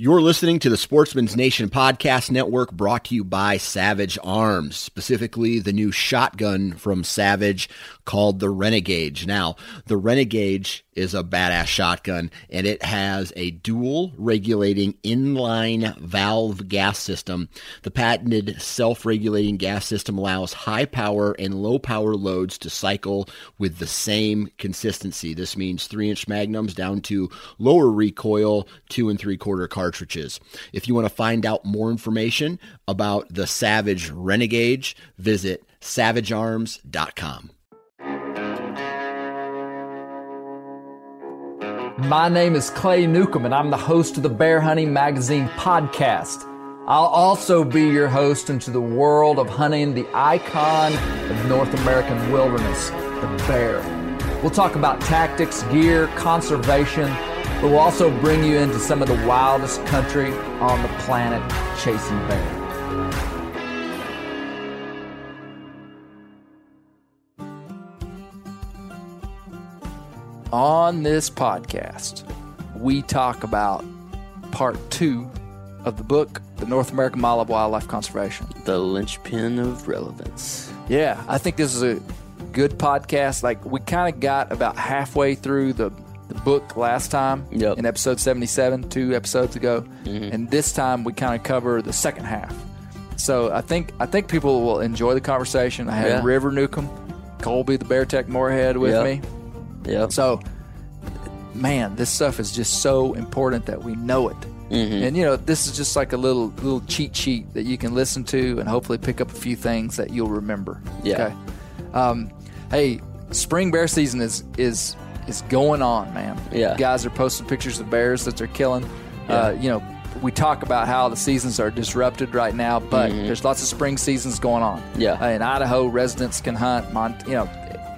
You're listening to the Sportsman's Nation Podcast Network brought to you by Savage Arms, specifically the new shotgun from Savage called the Renegade. Now, the Renegade is a badass shotgun and it has a dual regulating inline valve gas system. The patented self regulating gas system allows high power and low power loads to cycle with the same consistency. This means three inch magnums down to lower recoil, two and three quarter cartridges. If you want to find out more information about the Savage Renegade, visit savagearms.com. My name is Clay Newcomb, and I'm the host of the Bear Hunting Magazine podcast. I'll also be your host into the world of hunting the icon of North American wilderness, the bear. We'll talk about tactics, gear, conservation, but we'll also bring you into some of the wildest country on the planet chasing bear. On this podcast, we talk about part two of the book, The North American Model of Wildlife Conservation. The linchpin of relevance. Yeah, I think this is a good podcast. Like, we kind of got about halfway through the, the book last time Yep. in episode 77, two episodes ago. Mm-hmm. And this time we kind of cover the second half. So I think I think people will enjoy the conversation. I had Yeah. River Newcomb, Colby the Bear Tech Moorhead with Yep. me. Yep. So, man, this stuff is just so important that we know it. Mm-hmm. And you know, this is just like a little little cheat sheet that you can listen to and hopefully pick up a few things that you'll remember. Yeah. Okay. Um, hey, spring bear season is is is going on, man. Yeah. Guys are posting pictures of bears that they're killing. Uh, you know, we talk about how the seasons are disrupted right now, but there's lots of spring seasons going on. Mm-hmm. Yeah. Uh, in Idaho, residents can hunt. Mont- you know,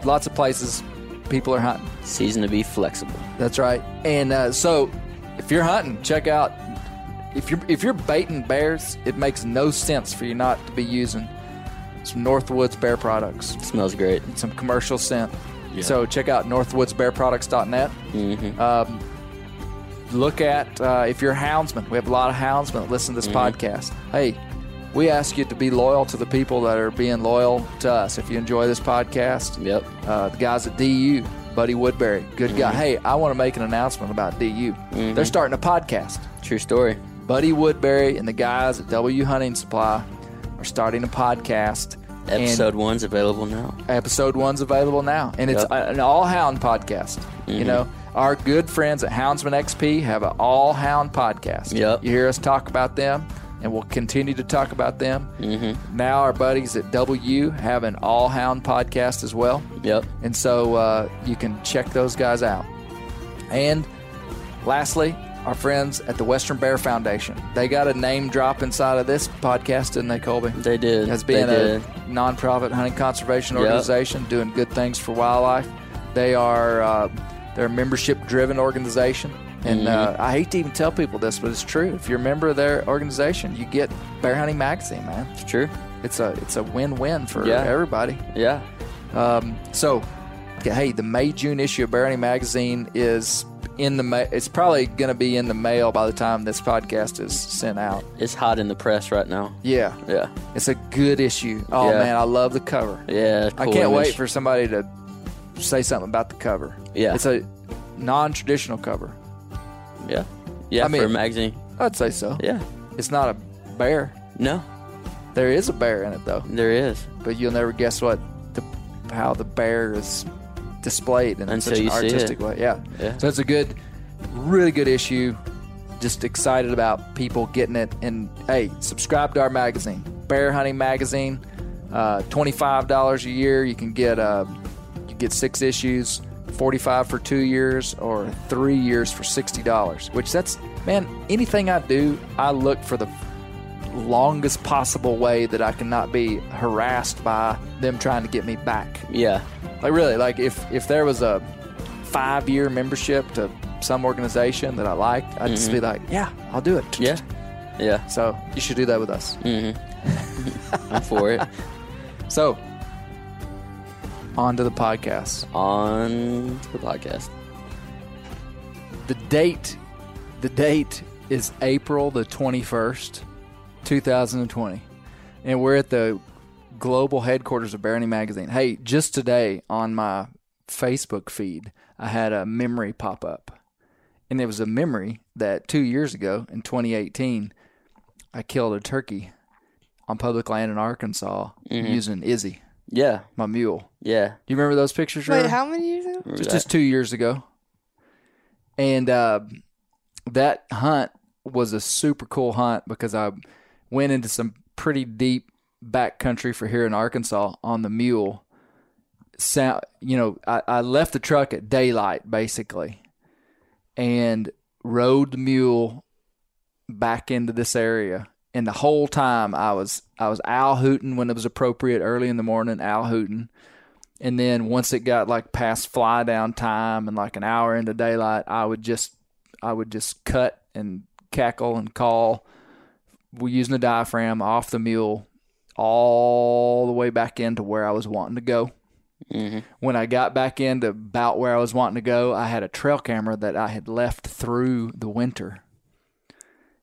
lots of places people are hunting. Season to be flexible. That's right. And uh, so, if you're hunting, check out. If you're if you're baiting bears, it makes no sense for you not to be using some Northwoods bear products, smells great. some commercial scent. So check out northwoodsbearproducts.net. Mm-hmm. Um, look at uh, if you're a houndsman. We have a lot of houndsmen that listen to this podcast. Hey, we ask you to be loyal to the people that are being loyal to us. If you enjoy this podcast, Yep. uh, the guys at DU, Buddy Woodbury, good guy. Mm-hmm. Hey, I want to make an announcement about DU. They're mm-hmm. starting a podcast. True story. Buddy Woodbury and the guys at W Hunting Supply are starting a podcast. Episode one's available now. episode one's available now, and it's Yep. an all hound podcast. You know, mm-hmm. our good friends at Houndsman XP have an all hound podcast. Yep. You hear us talk about them, and we'll continue to talk about them. Mm-hmm. Now, our buddies at W have an all hound podcast as well. Yep. And so uh, you can check those guys out. And lastly, our friends at the Western Bear Foundation. They got a name drop inside of this podcast, didn't they, Colby? They did. As being they a did. nonprofit hunting conservation Yep. organization doing good things for wildlife. They are uh, they're a membership driven organization. And uh, Mm-hmm. I hate to even tell people this, but it's true. If you're a member of their organization, you get Bear Hunting Magazine, man. It's true. It's a it's a win win for Yeah. everybody. Yeah. Um, so, hey, the May June issue of Bear Hunting Magazine is in the ma- it's probably going to be in the mail by the time this podcast is sent out. It's hot in the press right now. Yeah, Yeah. it's a good issue. Oh Yeah. man, I love the cover. Yeah. I can't image. wait for somebody to say something about the cover. Yeah. it's a non-traditional cover. Yeah. Yeah. I mean- for a magazine. I'd say so. Yeah. It's not a bear. No, There is a bear in it though, there is. but you'll never guess what the how the bear is displayed in Until such an you see it. artistic way. Yeah. Yeah. So it's a good, really good issue. Just excited about people getting it. And hey, subscribe to our magazine, Bear Hunting Magazine. Uh, Twenty-five dollars a year. You can get uh, get six issues. Forty-five for two years, or three years for sixty dollars. Which that's man. Anything I do, I look for the longest possible way that I cannot be harassed by them trying to get me back. Yeah. Like really, like if if there was a five year membership to some organization that I liked, I'd just be like, yeah, I'll do it. Mm-hmm. Yeah. Yeah. So you should do that with us. I'm for it. So on to the podcast. On the podcast. The date, the date is April the twenty first, two thousand and twenty, and we're at the global headquarters of Barony Magazine. Hey, just today on my Facebook feed, I had a memory pop up. And it was a memory that two years ago in 2018, I killed a turkey on public land in Arkansas mm-hmm. using Izzy, Yeah. my mule. Yeah. Do you remember those pictures? Wait, Trevor? how many years ago? Remember just, that? just two years ago. And uh, that hunt was a super cool hunt because I went into some pretty deep backcountry for here in Arkansas on the mule. Sound, you know, I, I left the truck at daylight basically, and rode the mule back into this area. And the whole time I was I was owl hooting when it was appropriate early in the morning, owl hooting. And then once it got like past fly down time and like an hour into daylight, I would just I would just cut and cackle and call. We're using the diaphragm off the mule all the way back into where I was wanting to go. Mm-hmm. When I got back into about where I was wanting to go, I had a trail camera that I had left through the winter.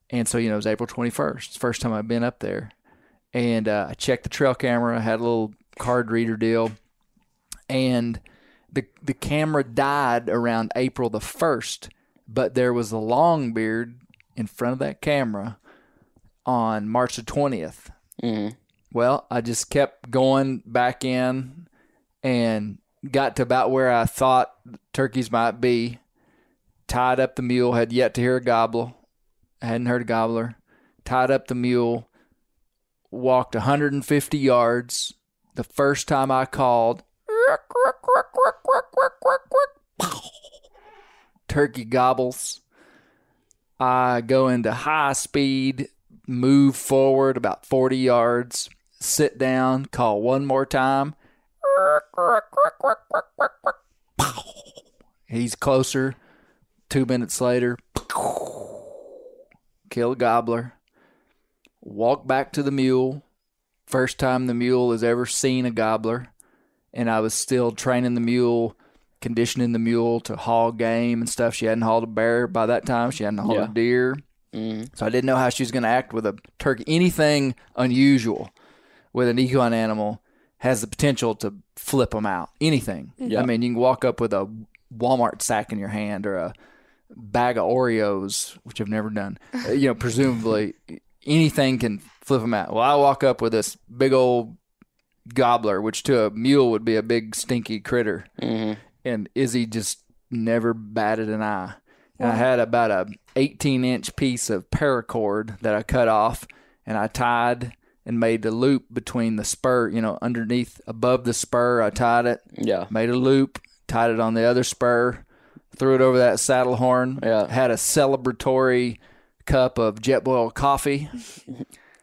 And so, you know, it was April 21st, first time I've been up there. And uh, I checked the trail camera, had a little card reader deal and the the camera died around April the first, but there was a long beard in front of that camera on March the twentieth. Mm-hmm. Well, I just kept going back in and got to about where I thought turkeys might be. Tied up the mule, had yet to hear a gobble. I hadn't heard a gobbler. Tied up the mule, walked 150 yards. The first time I called, turkey gobbles. I go into high speed, move forward about 40 yards, sit down, call one more time. He's closer. Two minutes later, kill a gobbler. Walk back to the mule. First time the mule has ever seen a gobbler. And I was still training the mule, conditioning the mule to haul game and stuff. She hadn't hauled a bear by that time. She hadn't hauled Yeah. a deer. Mm-hmm. So I didn't know how she was going to act with a turkey. Anything unusual with an equine animal has the potential to flip them out. Anything. Yeah. I mean, you can walk up with a Walmart sack in your hand or a bag of Oreos, which I've never done. Uh, you know, presumably anything can flip them out. Well, I walk up with this big old gobbler, which to a mule would be a big stinky critter, and Izzy just never batted an eye. And I had about a 18 inch piece of paracord that I cut off, and I tied and made a loop between the spur. You know, underneath above the spur, I tied it Yeah. made a loop, tied it on the other spur, threw it over that saddle horn. Yeah. Had a celebratory cup of jet Jetboil coffee.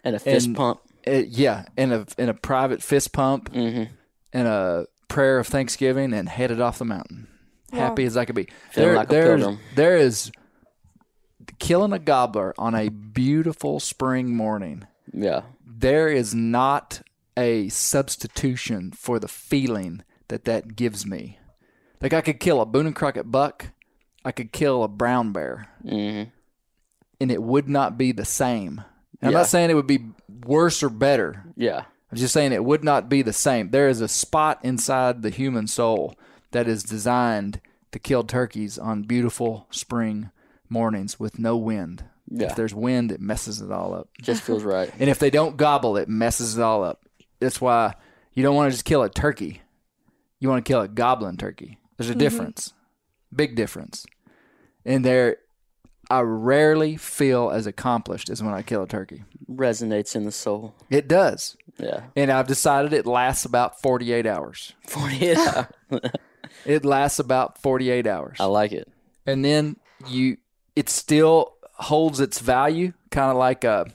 And a fist And- pump. Uh, yeah, and a in a private fist pump Mm-hmm. and a prayer of thanksgiving, and headed off the mountain, happy as I could be. Feeling like a there's- there is killing a gobbler on a beautiful spring morning. Yeah. There is not a substitution for the feeling that that gives me. Like I could kill a Boone and Crockett buck, I could kill a brown bear, Mm-hmm. and it would not be the same. And I'm not saying it would be worse or better. Yeah. I'm just saying it would not be the same. There is a spot inside the human soul that is designed to kill turkeys on beautiful spring mornings with no wind. Yeah. If there's wind, it messes it all up. Just feels right. And if they don't gobble, it messes it all up. That's why you don't want to just kill a turkey. You want to kill a goblin turkey. There's a difference. Big difference. And there I rarely feel as accomplished as when I kill a turkey. Resonates in the soul. It does. Yeah. And I've decided it lasts about 48 hours. 48 hours. It lasts about 48 hours. I like it. and then you it still holds its value kind of like a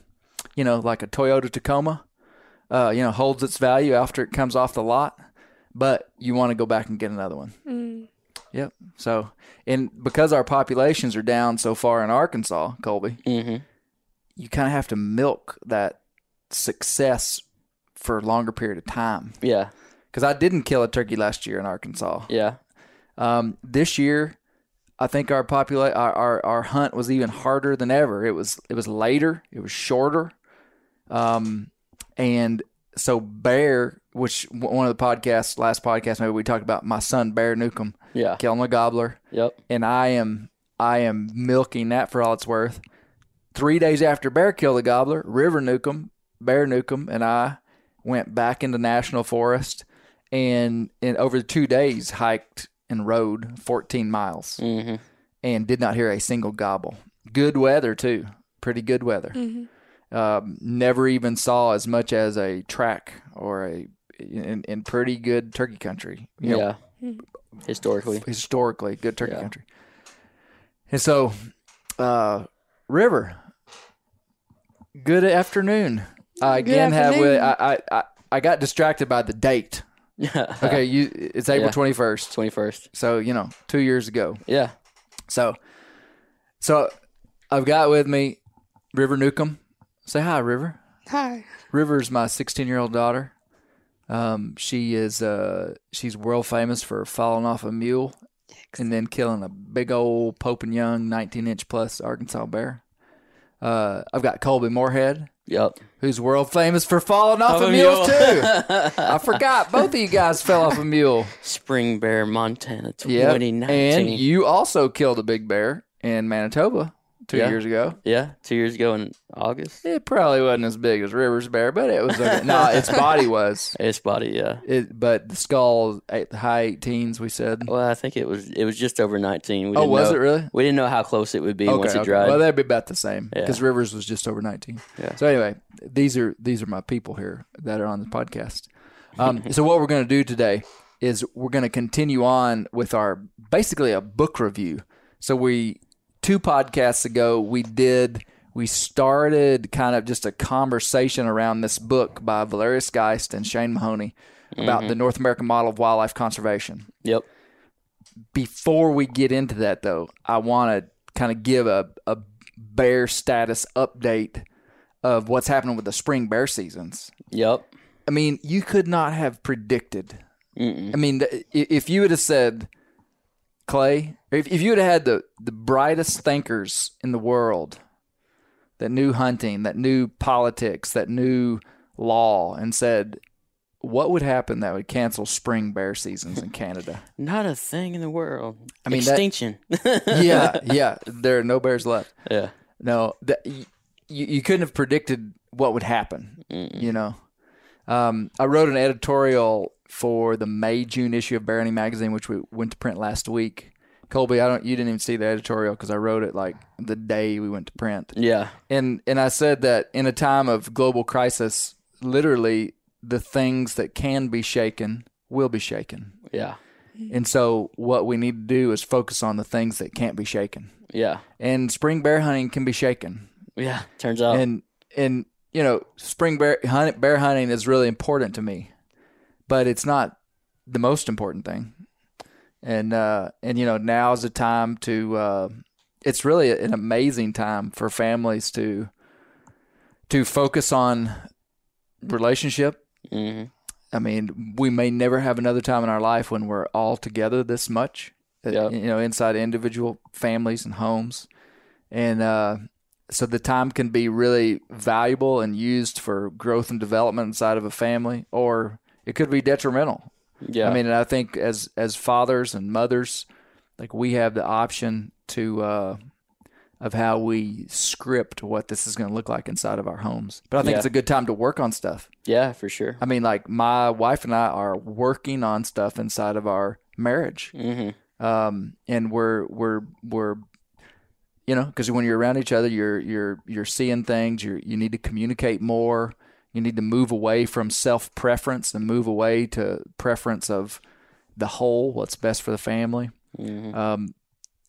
you know like a Toyota Tacoma uh you know holds its value after it comes off the lot but you want to go back and get another one yep so and because our populations are down so far in Arkansas Colby Mm-hmm. you kind of have to milk that success for a longer period of time Yeah. because I didn't kill a turkey last year in Arkansas Yeah. um, this year, I think our popula- our, our our hunt was even harder than ever. It was it was later, it was shorter, um, and so Bear, which one of the podcasts, last podcast, maybe we talked about my son Bear Newcomb Yeah. killing a gobbler, Yep. and I am I am milking that for all it's worth. Three days after Bear killed the gobbler, River Newcomb, Bear Newcomb, and I went back into national forest, and and over two days hiked and rode 14 miles, Mm-hmm. and did not hear a single gobble. Good weather too, pretty good weather. Um, never even saw as much as a track or a in, in pretty good turkey country. You know, Yeah. Historically. historically good turkey Yeah. country. And so, uh, River, good afternoon. I again have with I, I I I got distracted by the date. Yeah. Okay, you it's April Yeah. twenty first. 21st. So you know, two years ago. Yeah. So, so I've got with me River Newcomb. Say hi, River. Hi. River's my 16 year old daughter. Um, she is uh, she's world famous for falling off a mule and then killing a big old Pope and Young 19 inch plus Arkansas bear. Uh, I've got Colby Moorhead, Yep. who's world famous for falling off Off a a mule mule. too. I forgot both of you guys fell off a mule. Spring Bear, Montana, Yeah, 2019. and you also killed a big bear in Manitoba two Yeah. years ago. yeah, two years ago in August. It probably wasn't as big as River's bear, but it was. Okay. no, its body was. Its body, yeah. It, but the skull, at the high 18s, we said. Well, I think it was it was just over 19. We Oh, was know- it really? We didn't know how close it would be once it okay. dried. Well, that'd be about the same Yeah. because Rivers was just over 19. Yeah. So anyway, these are these are my people here that are on the podcast. Um, so what we're going to do today is we're going to continue on with our basically a book review. So we two podcasts ago we did we started kind of just a conversation around this book by Valerius Geist and Shane Mahoney about the mm-hmm. North American model of wildlife conservation. Yep. before we get into that though i want to kind of give a, a bear status update of what's happening with the spring bear seasons. Yep. i mean you could not have predicted. I mean if you would have said clay if, if you had had the, the brightest thinkers in the world that knew hunting that knew politics that knew law and said what would happen that would cancel spring bear seasons in canada Not a thing in the world. I mean, that- extinction. yeah, yeah. There are no bears left. yeah. No, that, you, you couldn't have predicted what would happen. You know, um, I wrote an editorial for the May June issue of Hunting magazine, which we went to print last week. Colby, I don't. You didn't even see the editorial because I wrote it like the day we went to print. Yeah. And and I said that in a time of global crisis, literally the things that can be shaken will be shaken Yeah. And so what we need to do is focus on the things that can't be shaken. Yeah. And spring bear hunting can be shaken. Yeah. Turns out. And and you know, spring bear hunt, bear hunting is really important to me. But it's not the most important thing. And uh and you know, now is the time to uh it's really an amazing time for families to to focus on relationship hmm I mean, we may never have another time in our life when we're all together this much, uh, Yep. you know, inside individual families and homes. And uh, so the time can be really valuable and used for growth and development inside of a family, or it could be detrimental. Yeah. I mean, and I think as as fathers and mothers, like we have the option to uh, of how we script what this is going to look like inside of our homes. But I think Yeah. it's a good time to work on stuff. yeah, for sure. I mean, like my wife and I are working on stuff inside of our marriage, hmm um, and we're we're we're, you know, because when you're around each other, you're you're you're seeing things. You you need to communicate more. You need to move away from self preference and move away to preference of the whole, what's best for the family. hmm Um,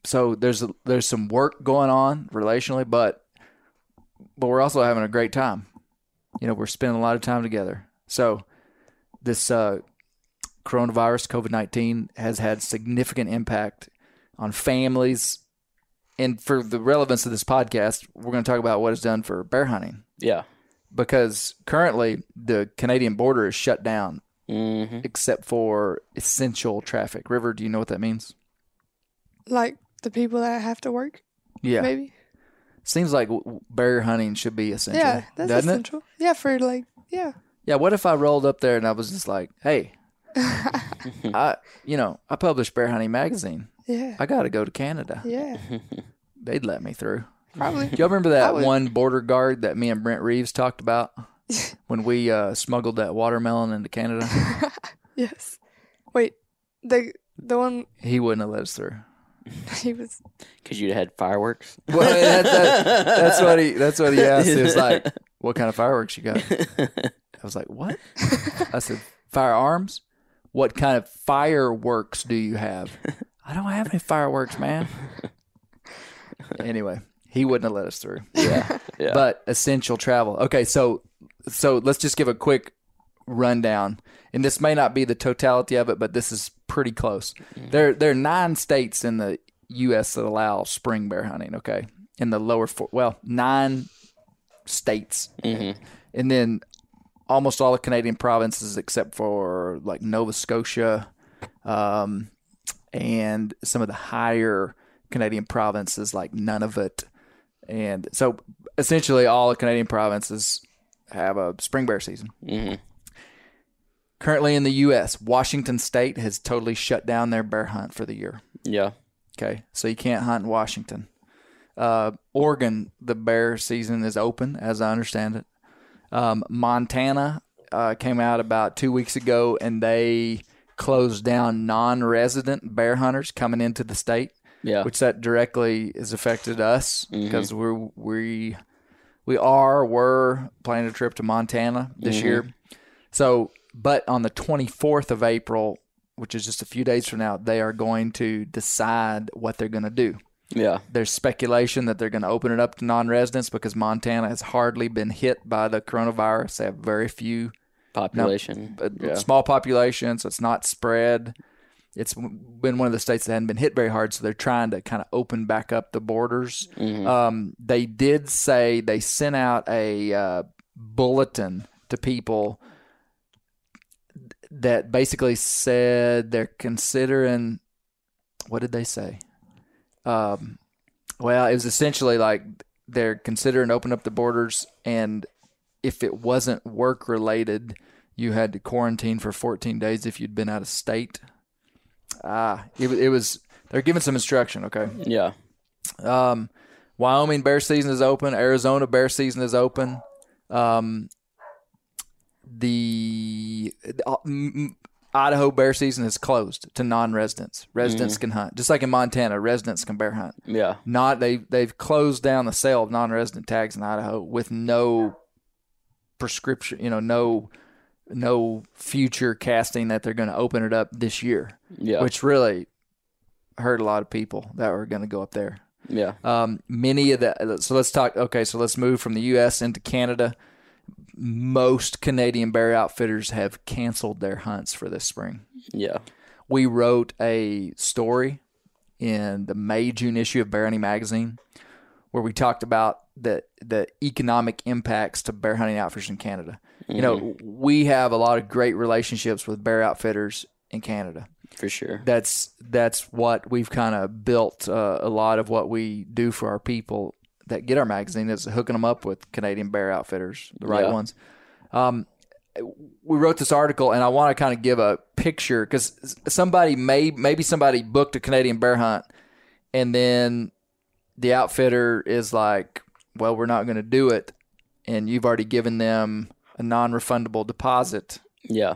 so there's a, there's some work going on relationally, but but we're also having a great time. You know, we're spending a lot of time together. So this uh, coronavirus, COVID nineteen, has had significant impact on families. And for the relevance of this podcast, we're going to talk about what it's done for bear hunting Yeah. Because currently the Canadian border is shut down hmm except for essential traffic. River, do you know what that means? Like the people that have to work, Yeah. maybe. Seems like w- w- bear hunting should be essential. Yeah, that's doesn't essential. Yeah, for like, yeah. Yeah. What if I rolled up there and I was just like, "Hey, I, you know, I publish Bear Hunting magazine. Yeah. I got to go to Canada." Yeah. They'd let me through. Probably. Do y'all remember that would. one border guard that me and Brent Reeves talked about when we uh, smuggled that watermelon into Canada? yes. Wait. The the one he wouldn't have let us through. he was Because you'd had fireworks. Well, that, that, that's what he. That's what he asked. He was like, "What kind of fireworks you got?" I was like, "What?" I said, "Firearms." What kind of fireworks do you have? I don't have any fireworks, man. Anyway, he wouldn't have let us through. Yeah. Yeah. But essential travel. Okay, so so let's just give a quick rundown. And this may not be the totality of it, but this is pretty close. There there are nine states in the US that allow spring bear hunting, okay? In the lower four, well, nine states. And then almost all the Canadian provinces except for like Nova Scotia um, and some of the higher Canadian provinces like Nunavut. And so essentially all the Canadian provinces have a spring bear season. Mhm. Currently in the U.S., Washington State has totally shut down their bear hunt for the year. yeah. Okay, so you can't hunt in Washington. Uh, Oregon, the bear season is open, as I understand it. Um, Montana uh, came out about two weeks ago, and they closed down non-resident bear hunters coming into the state, Yeah. which that directly has affected us mm-hmm. because we're we we are were planning a trip to Montana this mm-hmm. year. So, but on the 24th of April, which is just a few days from now, they are going to decide what they're going to do. yeah. There's speculation that they're going to open it up to non-residents because Montana has hardly been hit by the coronavirus. They have very few Population. a yeah. small population, so it's not spread. It's been one of the states that hadn't been hit very hard, so they're trying to kind of open back up the borders. Um, they did say they sent out a uh, bulletin to people that basically said they're considering. What did they say? Um, well, it was essentially like they're considering open up the borders, and if it wasn't work related, you had to quarantine for 14 days if you'd been out of state. Ah, it, it was. They're giving some instruction. Okay. Yeah. Um, Wyoming bear season is open. Arizona bear season is open. Um, the uh, m- Idaho bear season is closed to non-residents. Residents can hunt, just like in Montana. Residents can bear hunt. Yeah. Not they they've closed down the sale of non-resident tags in Idaho with no prescription. You know, no no future casting that they're going to open it up this year, Yeah. which really hurt a lot of people that were going to go up there. yeah. Um, many of the so let's talk. Okay, so let's move from the U.S. into Canada. Most Canadian bear outfitters have canceled their hunts for this spring. Yeah. We wrote a story in the May June issue of Bear Hunting Magazine where we talked about the the economic impacts to bear hunting outfitters in Canada. You know, we have a lot of great relationships with bear outfitters in Canada For sure. that's that's what we've kind of built uh, a lot of what we do for our people that get our magazine is hooking them up with Canadian Bear Outfitters, the right Yeah. ones. Um, we wrote this article, and I want to kind of give a picture because somebody may maybe somebody booked a Canadian bear hunt, and then the outfitter is like, "Well, we're not going to do it," and you've already given them a non-refundable deposit Yeah.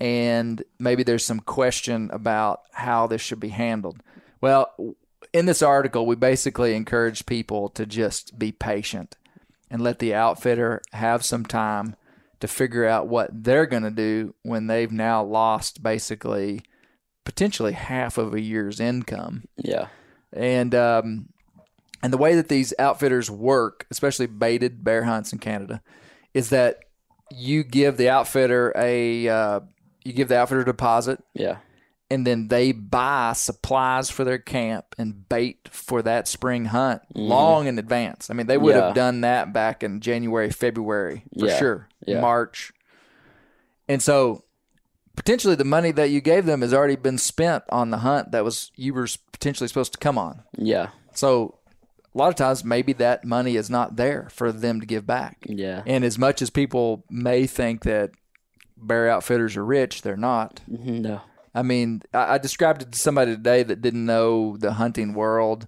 and maybe there's some question about how this should be handled. Well, in this article, we basically encourage people to just be patient and let the outfitter have some time to figure out what they're going to do when they've now lost basically potentially half of a year's income Yeah. and um, and the way that these outfitters work, especially baited bear hunts in Canada, is that you give the outfitter a uh, you give the outfitter a deposit, Yeah. and then they buy supplies for their camp and bait for that spring hunt long in advance. I mean, they would. Yeah. have done that back in January, February for Yeah. sure, Yeah. March, and so potentially the money that you gave them has already been spent on the hunt that was you were potentially supposed to come on. Yeah. So a lot of times maybe that money is not there for them to give back. Yeah. And as much as people may think that bear outfitters are rich, they're not. Mm-hmm. No. I mean, I, I described it to somebody today that didn't know the hunting world.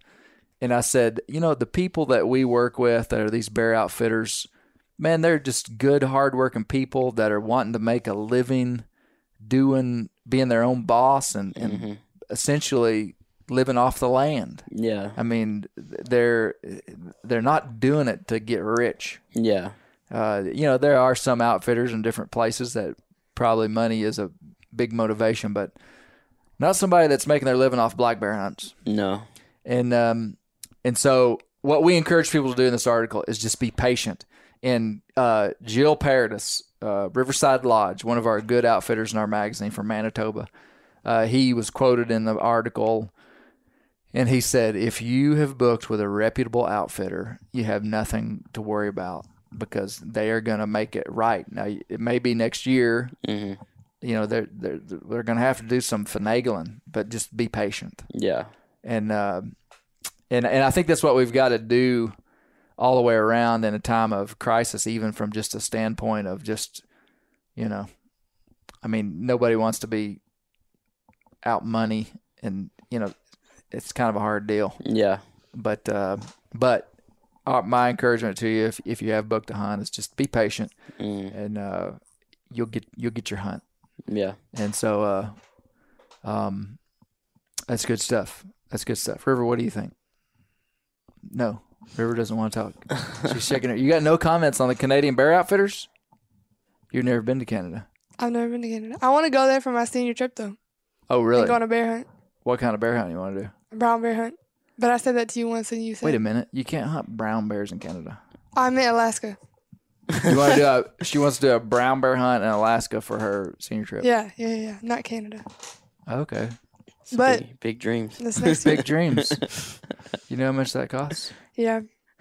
And I said, you know, the people that we work with that are these bear outfitters, man, they're just good, hardworking people that are wanting to make a living doing, being their own boss and, and mm-hmm. essentially living off the land. Yeah. I mean, they're they're not doing it to get rich. Yeah. Uh, you know, there are some outfitters in different places that probably money is a big motivation, but not somebody that's making their living off black bear hunts. No. And um, and so what we encourage people to do in this article is just be patient. And uh, Jill Paradis, uh, Riverside Lodge, one of our good outfitters in our magazine from Manitoba, uh, he was quoted in the article, and he said, "If you have booked with a reputable outfitter, you have nothing to worry about because they are going to make it right. Now, it may be next year." hmm You know, they're they're they're going to have to do some finagling, but just be patient Yeah. and uh, and and I think that's what we've got to do all the way around in a time of crisis, even from just a standpoint of just you know, I mean, nobody wants to be out money, and you know, it's kind of a hard deal. Yeah. But uh, but uh, my encouragement to you, if if you have booked a hunt, is just be patient, Mm. and uh, you'll get you'll get your hunt. Yeah. And so, uh, um, that's good stuff. That's good stuff. River, what do you think? No, River doesn't want to talk. She's shaking her. You got no comments on the Canadian Bear Outfitters? You've never been to Canada. I've never been to Canada. I want to go there for my senior trip though. Oh, And really? go on a bear hunt, What kind of bear hunt you want to do? A brown bear hunt. But I said that to you once, and you said, Wait a minute. You can't hunt brown bears in Canada. I'm in Alaska. You want to do a? She wants to do a brown bear hunt in Alaska for her senior trip. Yeah, yeah, yeah. Not Canada. Okay. It's But- big, big dreams. This next. Big dreams. You know how much that costs? Yeah.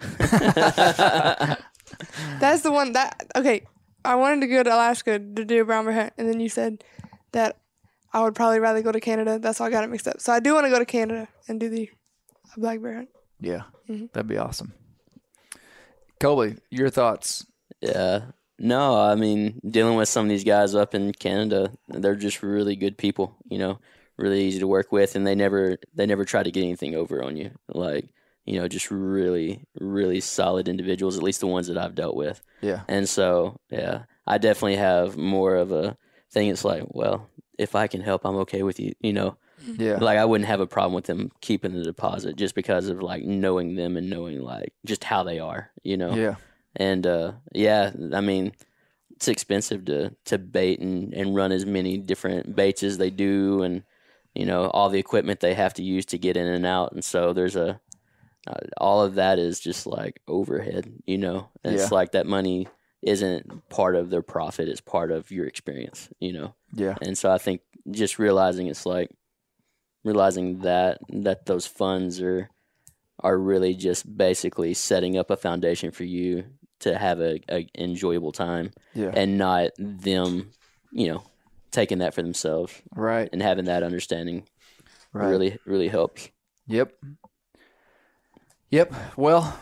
That's the one that okay. I wanted to go to Alaska to do a brown bear hunt, and then you said that I would probably rather go to Canada. That's why I got it mixed up. So I do want to go to Canada and do the black bear hunt. Yeah. Mm-hmm. That'd be awesome. Colby, your thoughts? Yeah. No, I mean, dealing with some of these guys up in Canada, they're just really good people, you know, really easy to work with and they never they never try to get anything over on you. Like, you know, just really really solid individuals, at least the ones that I've dealt with. Yeah. And so, yeah, I definitely have more of a thing it's like, well, if I can help, I'm okay with you, you know. Yeah. Like I wouldn't have a problem with them keeping the deposit just because of like knowing them and knowing like just how they are, you know Yeah. and uh, yeah, I mean, it's expensive to to bait and and run as many different baits as they do, and you know all the equipment they have to use to get in and out, and so there's a uh, all of that is just like overhead, you know. And Yeah. It's like that money isn't part of their profit; it's part of your experience, you know. Yeah. And so I think just realizing it's like realizing that that those funds are are really just basically setting up a foundation for you to have a, a enjoyable time Yeah. and not them, you know, taking that for themselves Right. and having that understanding Right. really really helps. Yep. Yep. Well,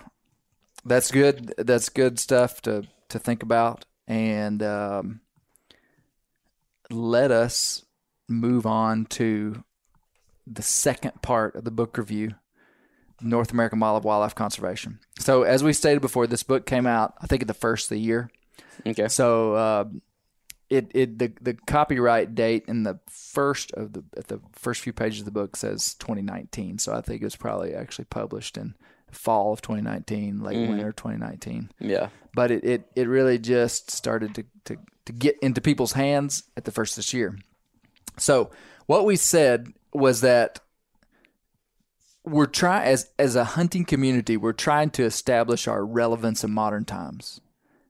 that's good. That's good stuff to to think about, and um, let us move on to the second part of the book review, North American Model of Wildlife Conservation. So, as we stated before, this book came out, I think, at the first of the year. Okay. So uh, it it the the copyright date in the first of the at the first few pages of the book says 2019. So I think it was probably actually published in fall of 2019, late winter 2019. Yeah. But it, it it really just started to, to to get into people's hands at the first of this year. So what we said was that we're trying as as a hunting community, we're trying to establish our relevance in modern times.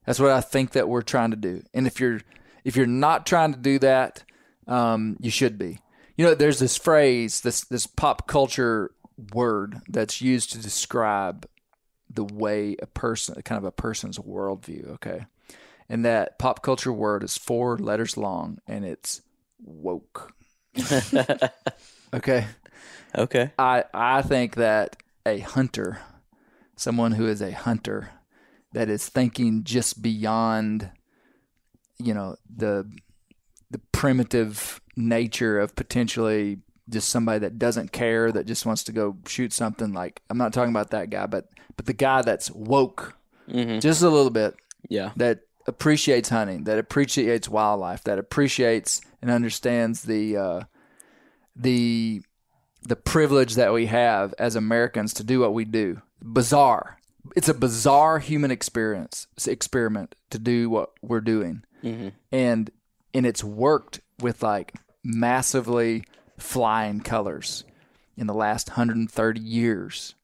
That's what I think that we're trying to do. And if you're if you're not trying to do that, um, you should be. You know, there's this phrase, this this pop culture word that's used to describe the way a person, kind of a person's worldview. Okay, and that pop culture word is four letters long, and it's woke. okay. Okay. I I think that a hunter, someone who is a hunter, that is thinking just beyond, you know, the the primitive nature of potentially just somebody that doesn't care that just wants to go shoot something like I'm not talking about that guy but but the guy that's woke just a little bit Yeah. that appreciates hunting, that appreciates wildlife, that appreciates and understands the uh, the the privilege that we have as Americans to do what we do. Bizarre. It's a bizarre human experience experiment to do what we're doing, and and it's worked with like massively flying colors in the last 130 years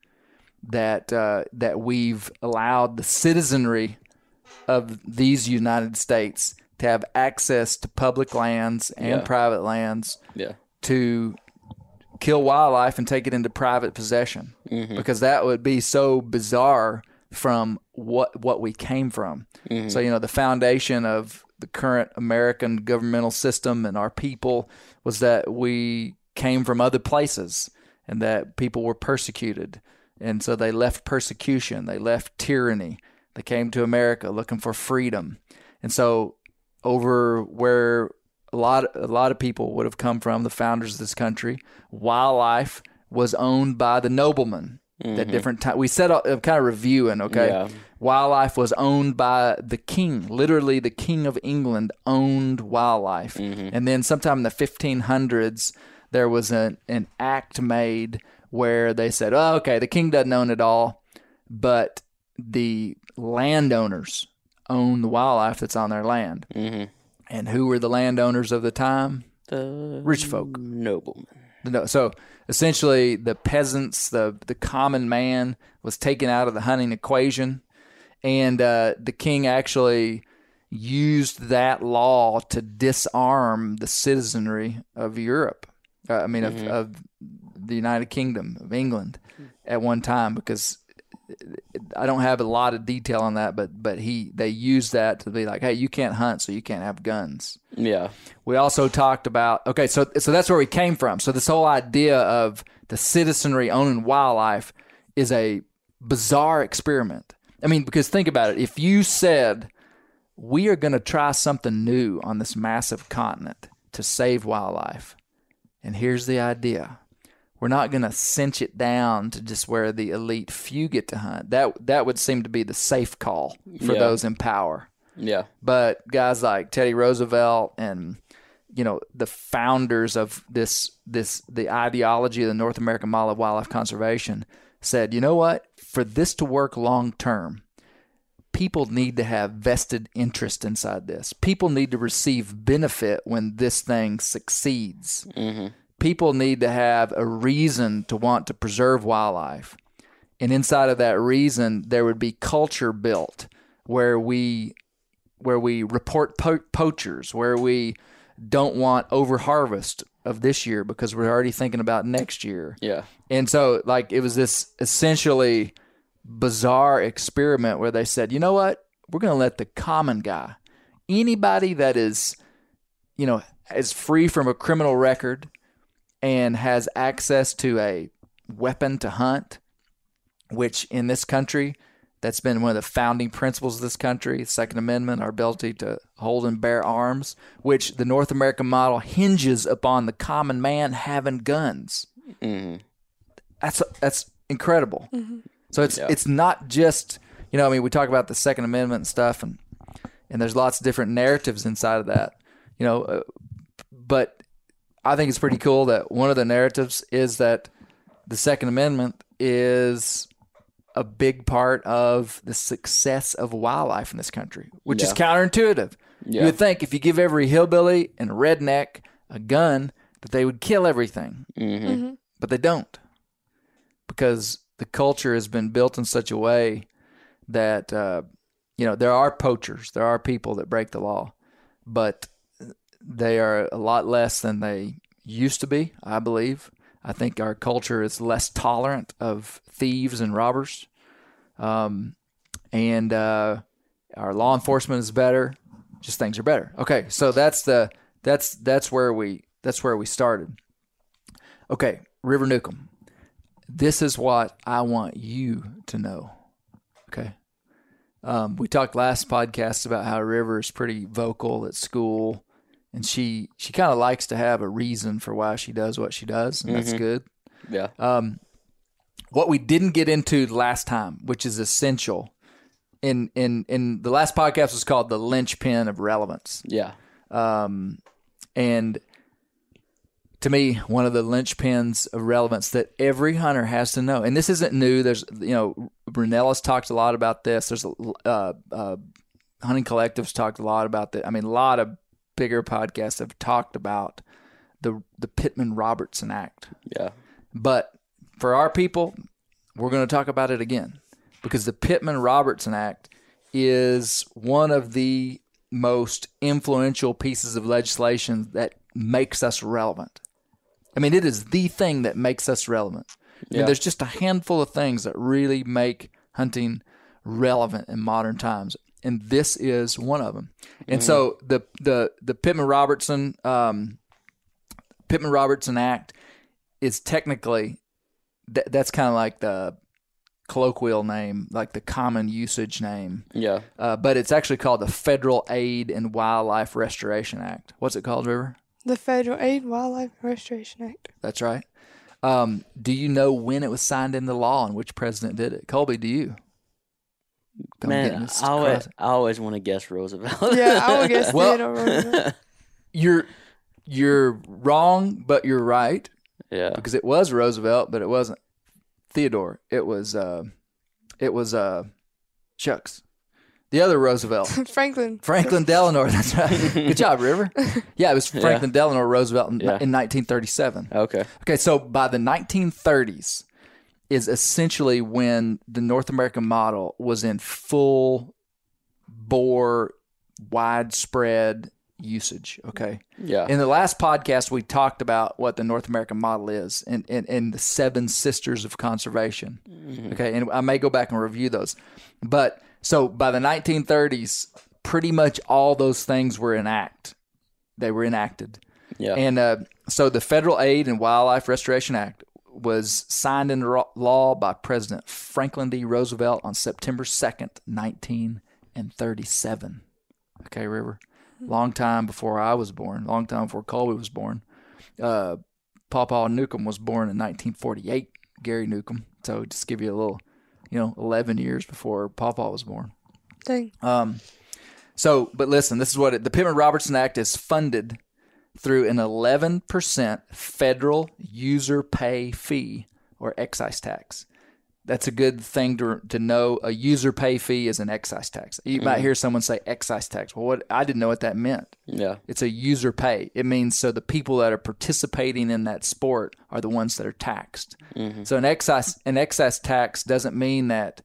that uh, that we've allowed the citizenry of these United States to have access to public lands and Yeah. private lands Yeah. to kill wildlife and take it into private possession because that would be so bizarre from what what we came from. So you know the foundation of the current American governmental system and our people was that we came from other places and that people were persecuted and so they left persecution, they left tyranny. They came to America looking for freedom. And so over where a lot a lot of people would have come from, the founders of this country, wildlife was owned by the noblemen at mm-hmm. different times. We set up kind of reviewing, okay? Yeah. Wildlife was owned by the king. Literally, the king of England owned wildlife. And then sometime in the 1500s, there was an, an act made where they said, oh, okay, the king doesn't own it all, but the landowners own the wildlife that's on their land. Mhm. And who were the landowners of the time? The Rich folk. noblemen. No, so essentially, the peasants, the the common man, was taken out of the hunting equation, and uh, the king actually used that law to disarm the citizenry of Europe. Uh, I mean, of, of the United Kingdom of England at one time, because I don't have a lot of detail on that, but but he they used that to be like, hey, you can't hunt, so you can't have guns. Yeah. We also talked about okay, so so that's where we came from. So this whole idea of the citizenry owning wildlife is a bizarre experiment. I mean, because think about it. If you said we are going to try something new on this massive continent to save wildlife, and here's the idea. We're not going to cinch it down to just where the elite few get to hunt. That that would seem to be the safe call for Yeah. those in power Yeah. but guys like Teddy Roosevelt and you know the founders of this this the ideology of the North American Model of Wildlife Conservation said, you know what? For this to work long term, people need to have vested interest inside this. People need to receive benefit when this thing succeeds. Mm-hmm. People need to have a reason to want to preserve wildlife. And inside of that reason, there would be culture built where we where we report po- poachers, where we don't want over harvest of this year because we're already thinking about next year. Yeah. And so, like, it was this essentially bizarre experiment where they said, you know what? We're going to let the common guy, anybody that is, you know, is free from a criminal record and has access to a weapon to hunt, which in this country, that's been one of the founding principles of this country, the Second Amendment, our ability to hold and bear arms, which the North American model hinges upon the common man having guns. That's that's incredible. So it's Yeah. it's not just you know I mean we talk about the Second Amendment and stuff and and there's lots of different narratives inside of that, you know. Uh, but I think it's pretty cool that one of the narratives is that the Second Amendment is a big part of the success of wildlife in this country, which is counterintuitive. Yeah. You would think if you give every hillbilly and redneck a gun, that they would kill everything, Mm-hmm. but they don't, because the culture has been built in such a way that uh, you know there are poachers, there are people that break the law, but they are a lot less than they used to be. I believe. I think our culture is less tolerant of thieves and robbers, um, and uh, our law enforcement is better. Just things are better. Okay, so that's the that's that's where we that's where we started. Okay, River Newcomb. This is what I want you to know. Okay. Um, we talked last podcast about how River is pretty vocal at school, and she she kind of likes to have a reason for why she does what she does, and that's good. Yeah. Um, what we didn't get into last time, which is essential, in in in the last podcast was called the linchpin of relevance yeah. um, and to me, one of the linchpins of relevance that every hunter has to know, and this isn't new. There's, you know, Rinella's talked a lot about this. There's, uh, uh, hunting collectives talked a lot about that. I mean, a lot of bigger podcasts have talked about the the Pittman Robertson Act. Yeah. But for our people, we're going to talk about it again because the Pittman Robertson Act is one of the most influential pieces of legislation that makes us relevant. I mean, it is the thing that makes us relevant. I mean, there's just a handful of things that really make hunting relevant in modern times, and this is one of them. And so the the the Pittman Robertson um, Pittman Robertson Act is technically th- that's kind of like the colloquial name, like the common usage name, Yeah. uh, but it's actually called the Federal Aid and Wildlife Restoration Act. What's it called, River? The Federal Aid Wildlife Restoration Act. That's right. Um, do you know when it was signed into law and which president did it? Colby, do you? Don't Man, I always, I always want to guess Roosevelt. Yeah, I would guess Well- Theodore Roosevelt. You're you're wrong, but you're right yeah. because it was Roosevelt, but it wasn't Theodore. It was uh, it was uh, shucks, the other Roosevelt. Franklin. Franklin Delano. That's right. Good job, River. Yeah, it was Franklin Delano Roosevelt in, Yeah. in 1937. Okay. Okay, so by the 1930s is essentially when the North American model was in full bore, widespread usage. Okay. Yeah. In the last podcast, we talked about what the North American model is and, and, and the seven sisters of conservation. Okay. And I may go back and review those. But so by the 1930s, pretty much all those things were enact. They were enacted. yeah. And uh, so the Federal Aid and Wildlife Restoration Act was signed into law by President Franklin D. Roosevelt on September 2nd, 1937. Okay, River. Long time before I was born, long time before Colby was born. Uh, Pawpaw Newcomb was born in 1948, Gary Newcomb. So just give you a little, you know, 11 years before Pawpaw was born. Dang. Um, so, but listen, this is what it, the Pittman Robertson Act is funded through an 11% federal user pay fee or excise tax. That's a good thing to to know. A user pay fee is an excise tax. You might hear someone say excise tax. Well, what I didn't know what that meant. Yeah. It's a user pay. It means so the people that are participating in that sport are the ones that are taxed. So an excise an excise tax doesn't mean that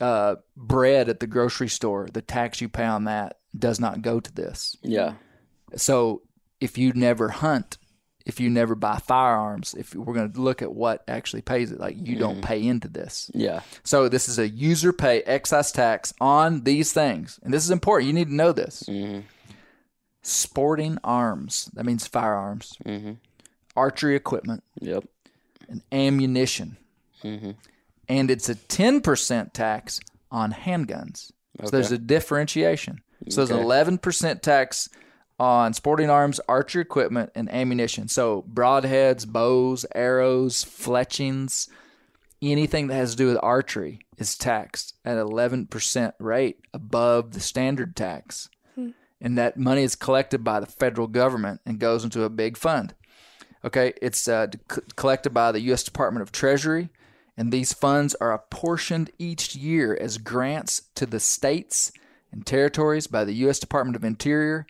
uh, bread at the grocery store, the tax you pay on that does not go to this. Yeah. So if you never hunt, if you never buy firearms, if we're going to look at what actually pays it, like you don't mm-hmm. pay into this. Yeah. So this is a user pay excise tax on these things, and this is important. You need to know this. Mm-hmm. Sporting arms, that means firearms, mm-hmm. archery equipment, Yep. and ammunition, and it's a ten percent tax on handguns. So there's a differentiation. So there's an eleven percent tax on sporting arms, archery equipment, and ammunition. So broadheads, bows, arrows, fletchings, anything that has to do with archery is taxed at 11% rate above the standard tax. And that money is collected by the federal government and goes into a big fund. Okay, it's uh, c- collected by the U.S. Department of Treasury, and these funds are apportioned each year as grants to the states and territories by the U.S. Department of Interior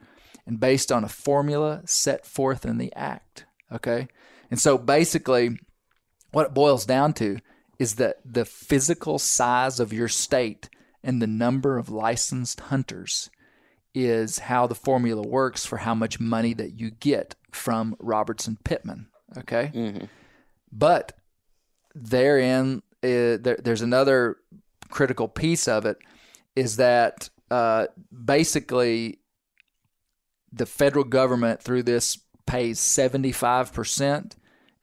and based on a formula set forth in the Act. Okay, and so basically, what it boils down to is that the physical size of your state and the number of licensed hunters is how the formula works for how much money that you get from Robertson Pittman. Okay. But therein, uh, there, there's another critical piece of it is that uh, basically the federal government through this pays 75%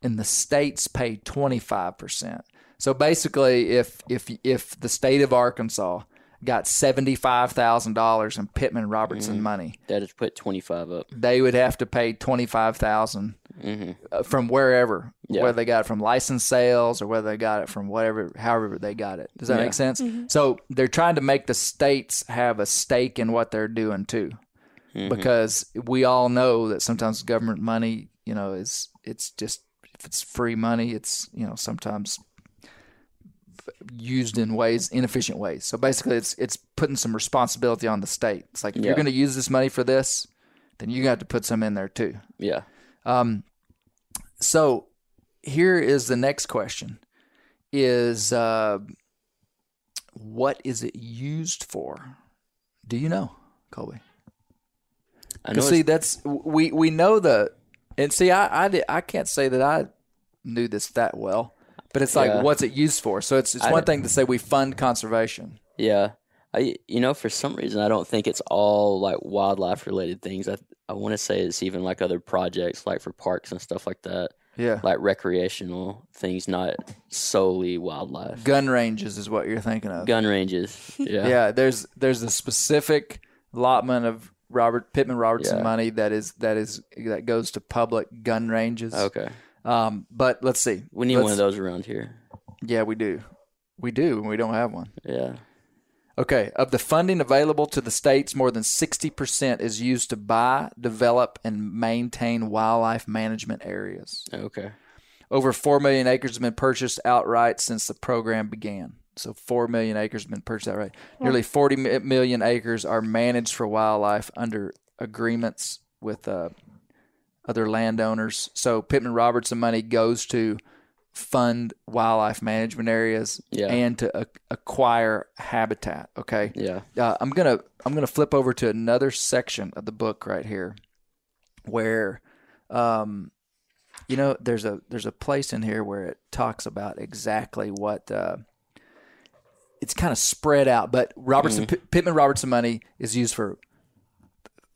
and the states pay 25%. So basically if if if the state of Arkansas got $75,000 in Pittman Robertson mm-hmm. money, That is put 25 up. they would have to pay 25,000 mm-hmm. uh, from wherever Yeah. whether they got it from license sales or whether they got it from whatever however they got it. Does that Yeah. make sense? Mm-hmm. So they're trying to make the states have a stake in what they're doing too because we all know that sometimes government money, you know, is it's just if it's free money, it's you know sometimes used in ways inefficient ways. So basically, it's it's putting some responsibility on the state. It's like if you're going to use this money for this, then you got to put some in there too. Yeah. Um. So here is the next question: Is uh, what is it used for? Do you know, Colby? I know Because see, that's we we know the and see, I I, did, I can't say that I knew this that well, but it's like Yeah. what's it used for? So it's it's I one thing to say we fund conservation. Yeah. I you know for some reason I don't think it's all like wildlife related things. I I want to say it's even like other projects like for parks and stuff like that. Yeah, Like recreational things, not solely wildlife. gun ranges is what you're thinking of. Gun ranges. Yeah. Yeah, there's there's a specific allotment of Robert Pittman Robertson Yeah. money that is that is that goes to public gun ranges. Okay. Um, but let's see. We need one Let's- of those around here. Yeah, we do. We do, and we don't have one. Yeah. Okay, of the funding available to the states, more than 60% is used to buy, develop, and maintain wildlife management areas. Okay. Over 4 million acres have been purchased outright since the program began. So 4 million acres have been purchased outright. Nearly forty million acres are managed for wildlife under agreements with uh, other landowners. So Pittman Robertson money goes to fund wildlife management areas Yeah. and to a- acquire habitat. Okay. Yeah. Uh, I'm gonna I'm gonna flip over to another section of the book right here, where, um, you know, there's a there's a place in here where it talks about exactly what. Uh, it's kind of spread out, but Robertson P- Pittman Robertson money is used for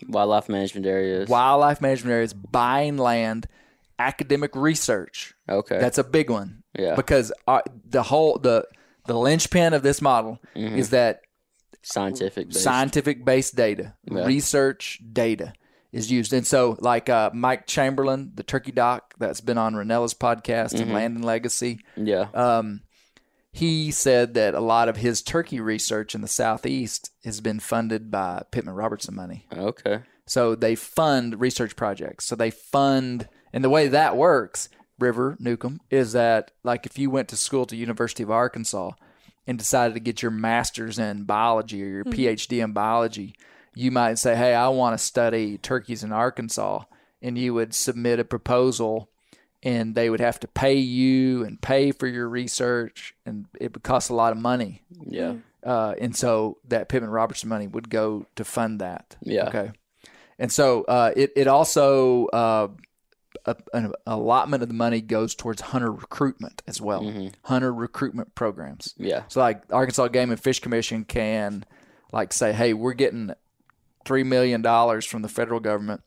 Wildlife management areas. wildlife management areas, buying land, academic research. Okay. That's a big one. Yeah. Because uh, the whole the the linchpin of this model Mm-hmm. is that scientific. Based. scientific based data, Yeah. research data is used. And so, like uh, Mike Chamberlain, the turkey doc that's been on Rinella's podcast Mm-hmm. and Land and Legacy, Yeah. um, he said that a lot of his turkey research in the southeast has been funded by Pittman Robertson money. okay. So they fund research projects. So they fund, and the way that works, River Newcomb, is that like if you went to school to University of Arkansas and decided to get your master's in biology or your hmm. PhD in biology, you might say, "Hey, I want to study turkeys in Arkansas," and you would submit a proposal, and they would have to pay you and pay for your research, and it would cost a lot of money. Yeah. Uh, and so that Pittman Robertson money would go to fund that. Yeah. Okay. And so uh, it it also uh, a, an allotment of the money goes towards hunter recruitment as well. Hunter recruitment programs. Yeah. So like Arkansas Game and Fish Commission can like say, hey, we're getting three million dollars from the federal government.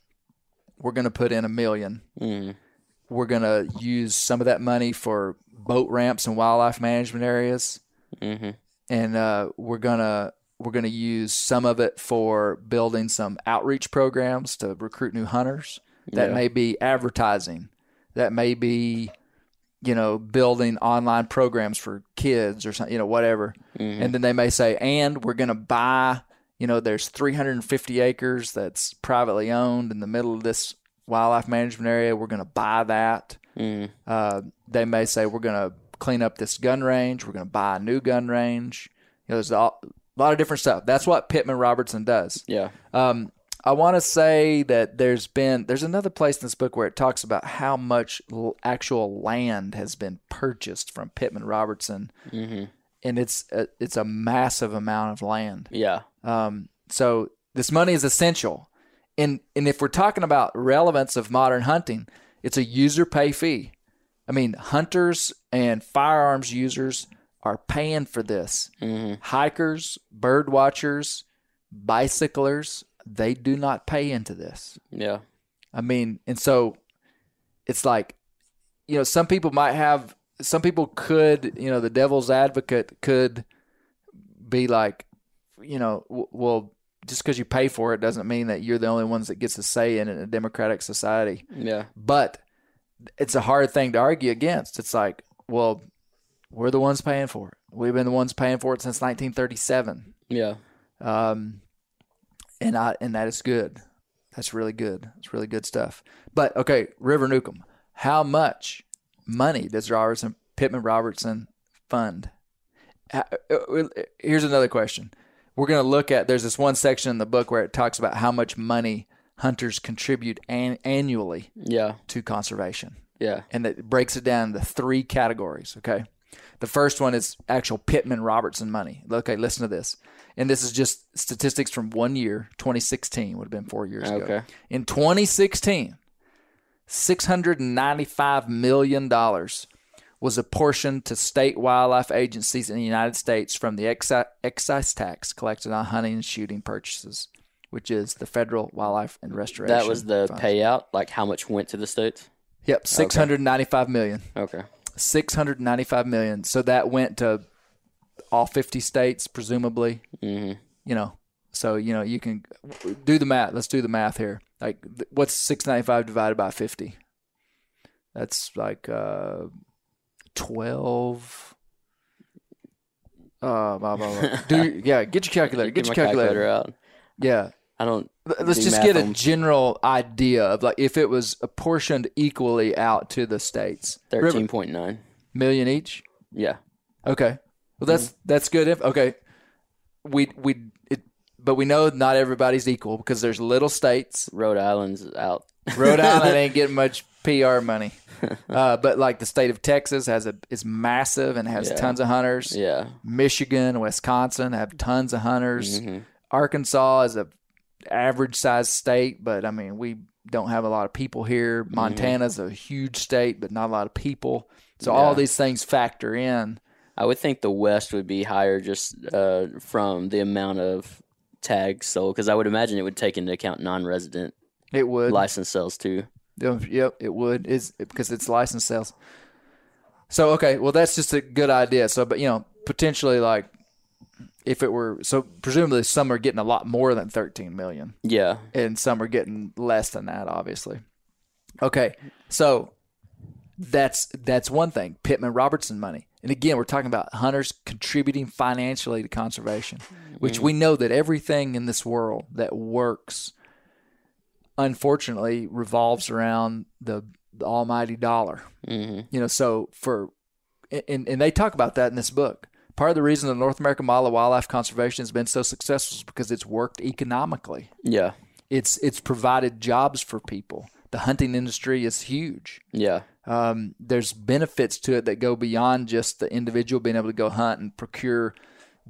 We're going to put in a million. Mm. We're going to use some of that money for boat ramps and wildlife management areas hmm and uh, we're gonna we're gonna use some of it for building some outreach programs to recruit new hunters. That Yeah. may be advertising. That may be, you know, building online programs for kids or something, you know, whatever. And then they may say, and we're gonna buy, you know, there's 350 acres that's privately owned in the middle of this wildlife management area. We're gonna buy that. Mm. Uh, they may say we're going to clean up this gun range. We're going to buy a new gun range. You know, there's a a lot of different stuff. That's what Pittman Robertson does. Yeah. Um, I want to say that there's been there's another place in this book where it talks about how much l- actual land has been purchased from Pittman Robertson, hmm and it's a, it's a massive amount of land. Yeah. Um, so this money is essential. And and if we're talking about relevance of modern hunting, it's a user pay fee. I mean, hunters and firearms users are paying for this. hmm Hikers, bird watchers, bicyclers, they do not pay into this. Yeah. I mean, and so it's like, you know, some people might have, some people could, you know, the devil's advocate could be like, you know, w- well, just because you pay for it doesn't mean that you're the only ones that gets a say in it in a democratic society. Yeah. But it's a hard thing to argue against. It's like, well, we're the ones paying for it. We've been the ones paying for it since 1937 Yeah. um, and I and that is good. That's really good. It's really good stuff. But okay, River Newcomb, how much money does Robertson Pittman Robertson fund? Uh, uh, Here's another question. We're going to look at. There's this one section in the book where it talks about how much money hunters contribute an- annually Yeah. to conservation Yeah. and it breaks it down into three categories. Okay. The first one is actual Pittman Robertson money. Okay, listen to this. And this is just statistics from one year, 2016, would have been four years ago. Okay. In 2016, $695 million was apportioned to state wildlife agencies in the United States from the exci- excise tax collected on hunting and shooting purchases, which is the Federal Wildlife and Restoration. That was the Funds. payout. Like how much went to the states? Yep, 695 million. Okay. 695 million. So that went to all 50 states, presumably. hmm You know, so you know you can do the math. Let's do the math here. Like, what's 695 divided by 50? That's like uh, 12. Uh, blah, blah, blah. do yeah, get your calculator. Get your my calculator. out. Yeah, I don't. let's do just get a on general idea of like if it was apportioned equally out to the states. Thirteen point nine. million each. Yeah. Okay. Well, that's Mm-hmm. that's good. If okay, we we it, but we know not everybody's equal because there's little states. Rhode Island's out. Rhode Island ain't getting much PR money, uh, but like the state of Texas has a is massive and has Yeah. tons of hunters. Yeah. Michigan, Wisconsin have tons of hunters. Mhm. Arkansas is a average sized state, but I mean we don't have a lot of people here. Mm-hmm. Montana's a huge state, but not a lot of people. So all Yeah. these things factor in. I would think the West would be higher just uh, from the amount of tags sold, because I would imagine it would take into account non-resident It would. license sales too. Yeah, Yep, it would. Is because it's license sales. So okay, well that's just a good idea. So, but you know, potentially like if it were so presumably some are getting a lot more than 13 million Yeah. and some are getting less than that obviously. Okay. So that's that's one thing. Pittman Robertson money. And again, we're talking about hunters contributing financially to conservation, which mm-hmm. we know that everything in this world that works unfortunately revolves around the the almighty dollar. Mm-hmm. You know, so for and and they talk about that in this book. Part of the reason the North American model of wildlife conservation has been so successful is because it's worked economically. Yeah. It's it's provided jobs for people. The hunting industry is huge. Yeah. Um, there's benefits to it that go beyond just the individual being able to go hunt and procure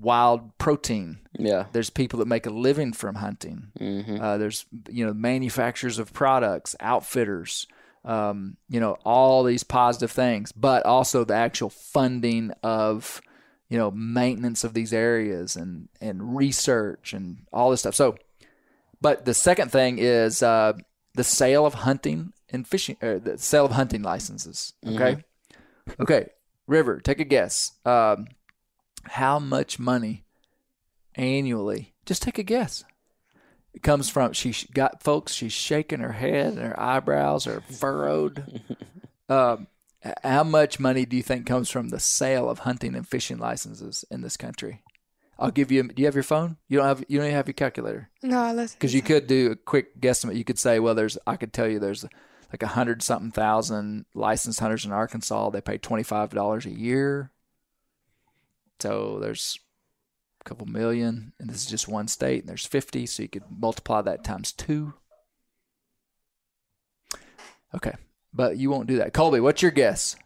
wild protein. Yeah. There's people that make a living from hunting. Uh, there's you know manufacturers of products, outfitters, um, you know all these positive things, but also the actual funding of you know maintenance of these areas and and research and all this stuff. So, but the second thing is uh, the sale of hunting and fishing, or the sale of hunting licenses. Okay, okay, River, take a guess. Um, how much money annually? Just take a guess. It comes from she sh- got folks. She's shaking her head, and her eyebrows are furrowed. um, how much money do you think comes from the sale of hunting and fishing licenses in this country? I'll give you. Do you have your phone? You don't have. You don't even have your calculator No, because you could do a quick guesstimate. You could say, well, there's. I could tell you there's like a hundred something thousand licensed hunters in Arkansas. They pay twenty five dollars a year. So there's a couple million, and this is just one state, and there's fifty. So you could multiply that times two. Okay, but you won't do that. Colby, what's your guess?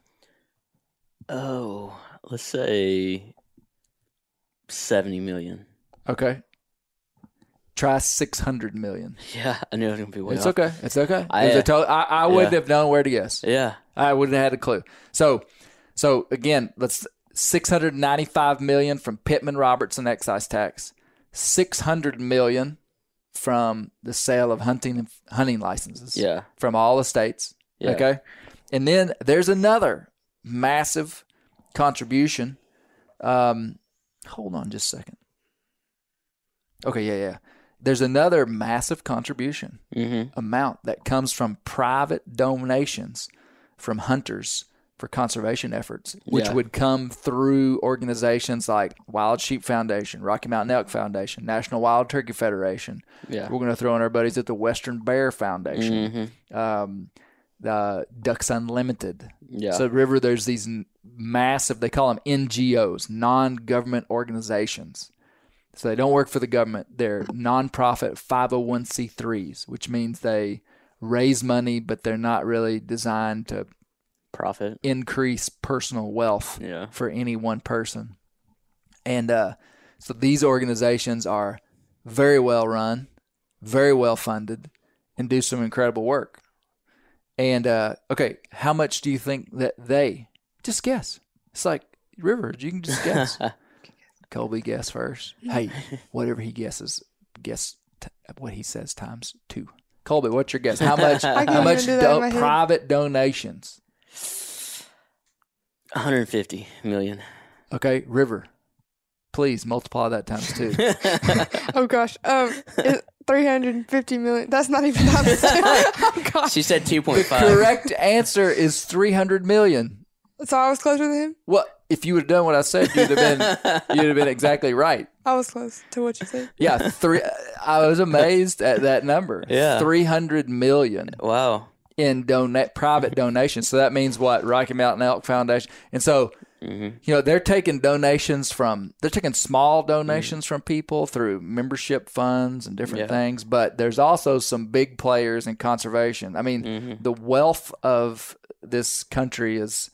Oh, let's say seventy million. Okay, try six hundred million. Yeah, I knew it was gonna be way It's off. okay. It's okay. I, It uh, I, I wouldn't have known where to guess. Yeah. I wouldn't have had a clue. So, so again, let's 695 million from Pittman Robertson excise tax, 600 million from the sale of hunting and hunting licenses. Yeah. From all the states. Yeah. Okay. And then there's another massive contribution. Um, hold on just a second. Okay, yeah, yeah. There's another massive contribution Mm-hmm. amount that comes from private donations from hunters for conservation efforts, which Yeah. would come through organizations like Wild Sheep Foundation, Rocky Mountain Elk Foundation, National Wild Turkey Federation. Yeah. We're going to throw in our buddies at the Western Bear Foundation, Mm-hmm. um, the Ducks Unlimited. Yeah. So River, there's these massive. They call them NGOs, non-government organizations. So they don't work for the government. They're nonprofit 501c3s, which means they raise money, but they're not really designed to Profit. increase personal wealth Yeah. for any one person. And uh, so these organizations are very well run, very well funded, and do some incredible work. And uh, okay, how much do you think that they just guess? It's like Rivers, you can just guess. Colby guess first. Hey, whatever he guesses, guess t- what he says times two. Colby, what's your guess? How much? How much do do- private donations? 150 million. Okay, River. Please multiply that times two. Oh gosh. Um, 350 million. That's not even that. oh gosh. She said the 2.5. correct answer is 300 million. So I was closer than him. Well, if you would have done what I said, you'd have been you'd have been exactly right. I was close to what you said. Yeah, three. I was amazed at that number. Yeah. 300 million Wow. In donate private donations. So that means what? Rocky Mountain Elk Foundation. And so, mm-hmm. you know, they're taking donations from they're taking small mm-hmm. donations from people through membership funds and different Yeah. things, but there's also some big players in conservation. I mean, mm-hmm. the wealth of this country is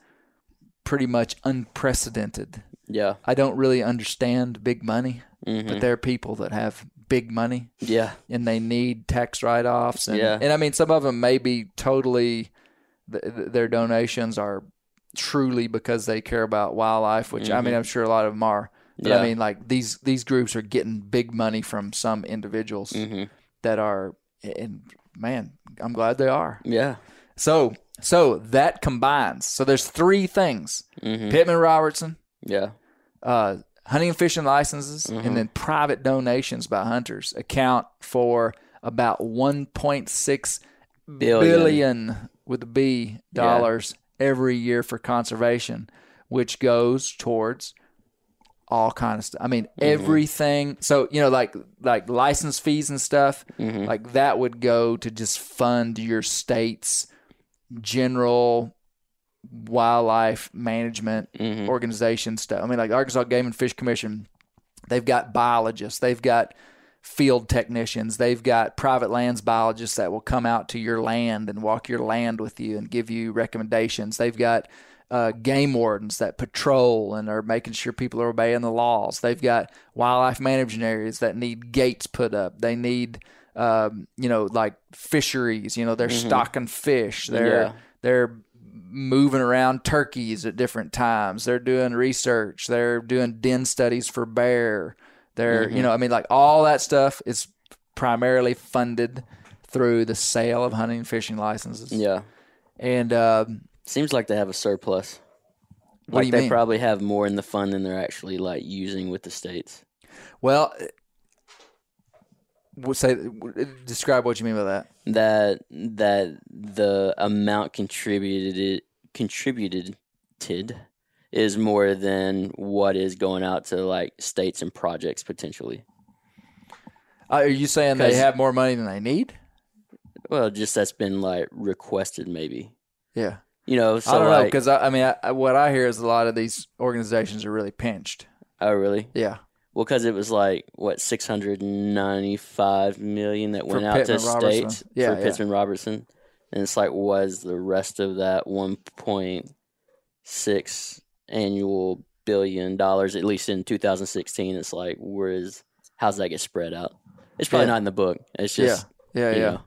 pretty much unprecedented. Yeah. I don't really understand big money, Mm-hmm. but there are people that have big money Yeah. and they need tax write-offs and, Yeah. and I mean some of them may be totally th- th- their donations are truly because they care about wildlife which I mean I'm sure a lot of them are but I Mm-hmm. Mean like these these groups are getting big money from some individuals Mm-hmm. that are and man I'm glad they are Yeah. so so that combines so there's three things Mm-hmm. Pittman Robertson Yeah. uh, hunting and fishing licenses Mm-hmm. and then private donations by hunters account for about 1.6 Billion. billion with a B dollars every year for conservation, which goes towards all kind of stuff. I mean, Mm-hmm. everything. So you know, like like license fees and stuff, Mm-hmm. like that would go to just fund your state's general wildlife management Mhm. organization stuff. I mean, like the Arkansas Game and Fish Commission, they've got biologists, they've got field technicians, they've got private lands biologists that will come out to your land and walk your land with you and give you recommendations. They've got uh, game wardens that patrol and are making sure people are obeying the laws. They've got wildlife management areas that need gates put up. They need, um, you know, like fisheries. You know, they're stocking fish. They're Yeah. they're moving around turkeys at different times. They're doing research. They're doing den studies for bear. They're, you know, I mean, like all that stuff is primarily funded through the sale of hunting and fishing licenses. Yeah. And um, Seems like they have a surplus. What like do you they mean? probably have more in the fund than they're actually like using with the states. we'll say describe what you mean by that. That that the amount contributed contributed is more than what is going out to like states and projects potentially. Uh, are you saying they have more money than they need? Well, just that's been like requested maybe. Yeah. You know, so I don't know because I, I mean, I- what I hear is a lot of these organizations are really pinched. oh really? Yeah. Well, because it was like what six hundred ninety-five million that For went out to Robertson. states Yeah, for yeah. Pittman Robertson, and it's like was the rest of that one point six annual billion dollars at least in 2016. It's like where is how's that get spread out? It's probably Yeah. not in the book. It's just yeah, you yeah. know,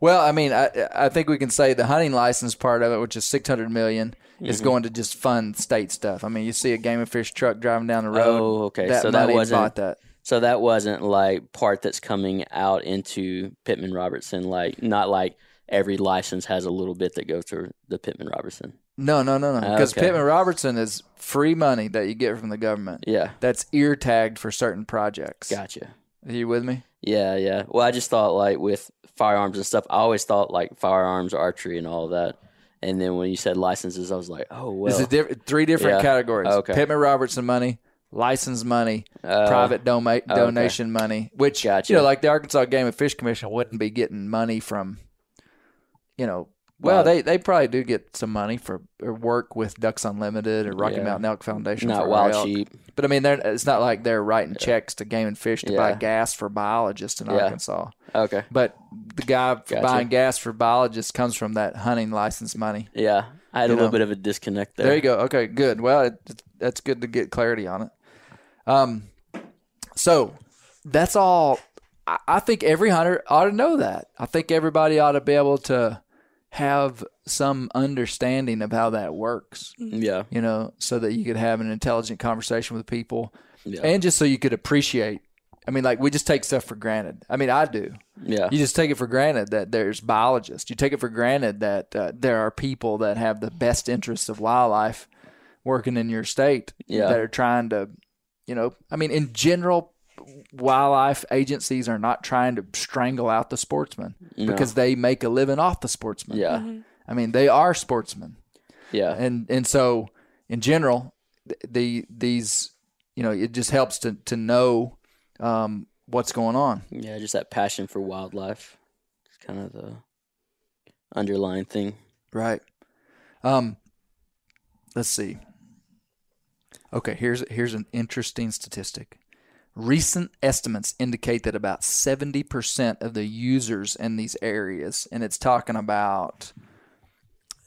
Well, I mean, I I think we can say the hunting license part of it, which is six hundred million, Mm-hmm. is going to just fund state stuff. I mean, you see a game and fish truck driving down the road. Oh, okay. That So that wasn't- bought that. So that wasn't like part that's coming out into Pittman Robertson. Like not like every license has a little bit that goes to the Pittman Robertson. No, no, no, no. Because Okay. Pittman Robertson is free money that you get from the government. Yeah, That's ear tagged for certain projects. gotcha. Are you with me? Yeah, yeah. Well, I just thought like with firearms and stuff, I always thought like firearms, archery, and all that. And then when you said licenses, I was like, oh well. It's a diff- three different Yeah. categories. Okay. Pittman Robertson money, license money, Uh, private doma- donation money, which Gotcha. you know, like the Arkansas Game and Fish Commission wouldn't be getting money from, you know. Well, they, they probably do get some money for or work with Ducks Unlimited or Rocky Yeah. Mountain Elk Foundation. not for wild elk. sheep. But I mean, they're, it's not like they're writing checks to Game and Fish to buy Yeah. gas for biologists in Yeah. Arkansas. Okay. But the guy for Gotcha. buying gas for biologists comes from that hunting license money. Yeah, I had You a little bit of a disconnect there. There you go. Okay, good. Well, it, that's good to get clarity on it. Um, so that's all. I, I think every hunter ought to know that. I think everybody ought to be able to have some understanding of how that works. Yeah. You know, so that you could have an intelligent conversation with people, Yeah. and just so you could appreciate. I mean, like we just take stuff for granted. I mean, I do. Yeah. You just take it for granted that there's biologists. You take it for granted that uh, there are people that have the best interests of wildlife working in your state Yeah. that are trying to, you know, I mean, in general, wildlife agencies are not trying to strangle out the sportsman because they make a living off the sportsman. Yeah. I mean, they are sportsmen Yeah. and and so in general the these you know it just helps to to know um, what's going on Yeah, just that passion for wildlife. It's kind of the underlying thing. right um let's see okay here's here's an interesting statistic recent estimates indicate that about 70% of the users in these areas and it's talking about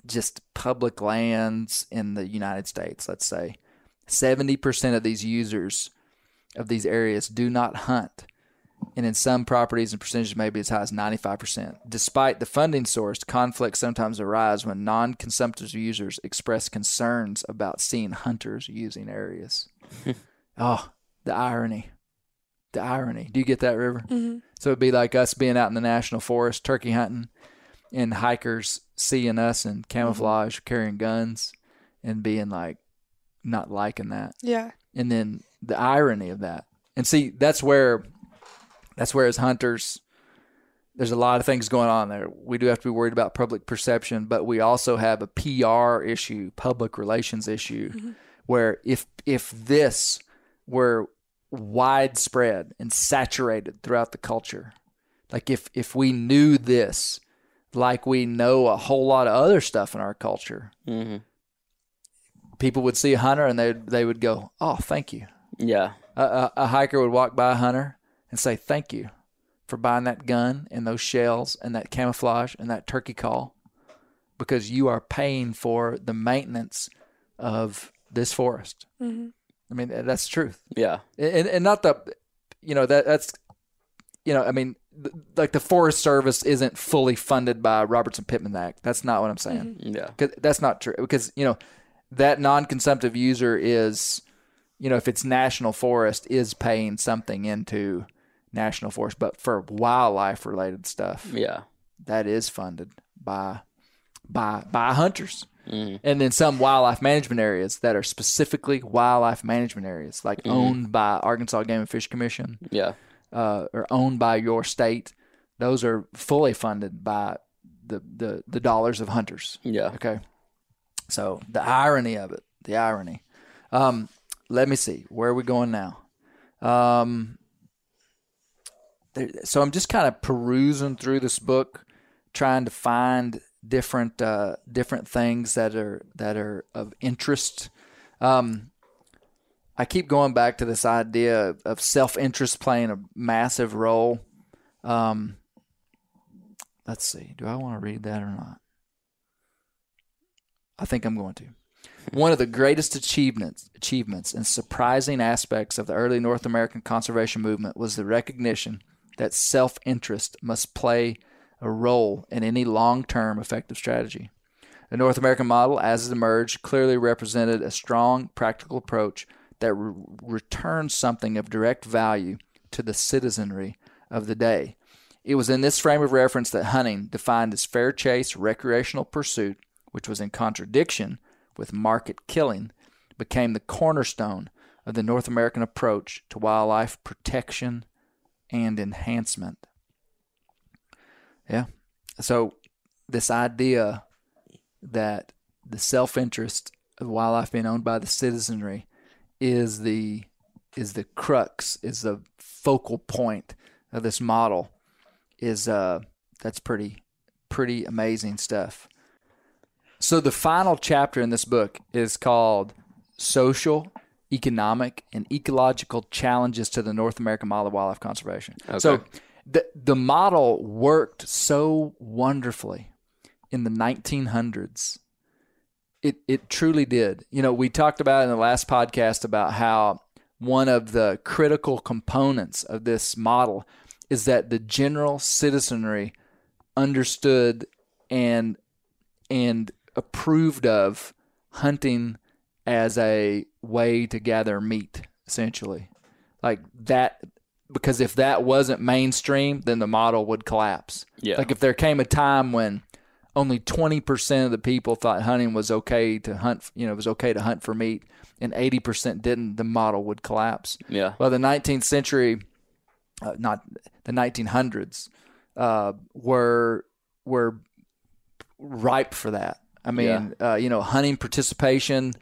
just public lands in the United States, let's say, 70% of these users of these areas do not hunt. And in some properties and percentages maybe as high as 95%. Despite the funding source, conflicts sometimes arise when non-consumptive users express concerns about seeing hunters using areas. oh, the irony. The irony. Do you get that, River? Mm-hmm. So it'd be like us being out in the national forest turkey hunting and hikers seeing us in mm-hmm. camouflage carrying guns and being like not liking that Yeah. and then the irony of that and see that's where that's where as hunters there's a lot of things going on there we do have to be worried about public perception but we also have a pr issue public relations issue mm-hmm. where if if this were widespread and saturated throughout the culture like if if we knew this like we know a whole lot of other stuff in our culture. hmm People would see a hunter and they they would go, "Oh, thank you." Yeah. A, a, a hiker would walk by a hunter and say, "Thank you for buying that gun and those shells and that camouflage and that turkey call, because you are paying for the maintenance of this forest." I mean, that's truth. Yeah. and, and not the you know that that's you know i mean th- like the forest service isn't fully funded by robertson pittman act that's not what i'm saying mm-hmm. Yeah. 'Cause that's not true because you know that non-consumptive user is you know if it's national forest is paying something into national forest but for wildlife related stuff Yeah. that is funded by by by hunters Mm-hmm. and then some wildlife management areas that are specifically wildlife management areas like owned by arkansas game and fish commission Yeah. uh, or owned by your state those are fully funded by the, the, the dollars of hunters Yeah. okay so the irony of it the irony um, let me see where are we going now um, there, so i'm just kind of perusing through this book trying to find different uh, different things that are that are of interest um, I keep going back to this idea of, self interest playing a massive role. Um, let's see. Do I want to read that or not? I think I'm going to. One of the greatest achievements, achievements and surprising aspects of the early North American conservation movement was the recognition that self interest must play a role in any long term effective strategy. The North American model, as it emerged, clearly represented a strong, practical approach that re- something of direct value to the citizenry of the day. It was in this frame of reference that hunting, defined as fair chase recreational pursuit, which was in contradiction with market killing, became the cornerstone of the North American approach to wildlife protection and enhancement. Yeah. So, this idea that the self interest of wildlife being owned by the citizenry is the is the crux, is the focal point of this model is uh that's pretty pretty amazing stuff. So the final chapter in this book is called Social, Economic, and Ecological Challenges to the North American Model of Wildlife Conservation. So Okay. The the model worked so wonderfully in the 1900s. It it truly did. You know, we talked about in the last podcast about how one of the critical components of this model is that the general citizenry understood and and approved of hunting as a way to gather meat essentially like that because if that wasn't mainstream then the model would collapse Yeah. like if there came a time when only 20% of the people thought hunting was okay to hunt you know it was okay to hunt for meat and 80% didn't the model would collapse Yeah. well the 19th century uh, not the 1900s uh, were were ripe for that. I mean, uh, you know, hunting participation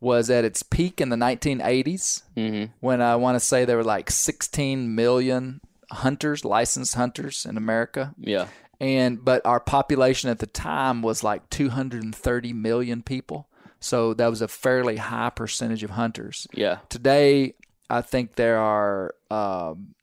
was at its peak in the 1980s Mm-hmm. when I want to say there were like 16 million hunters, licensed hunters in America. Yeah. And but our population at the time was like 230 million people. So that was a fairly high percentage of hunters. Yeah. Today, I think there are um,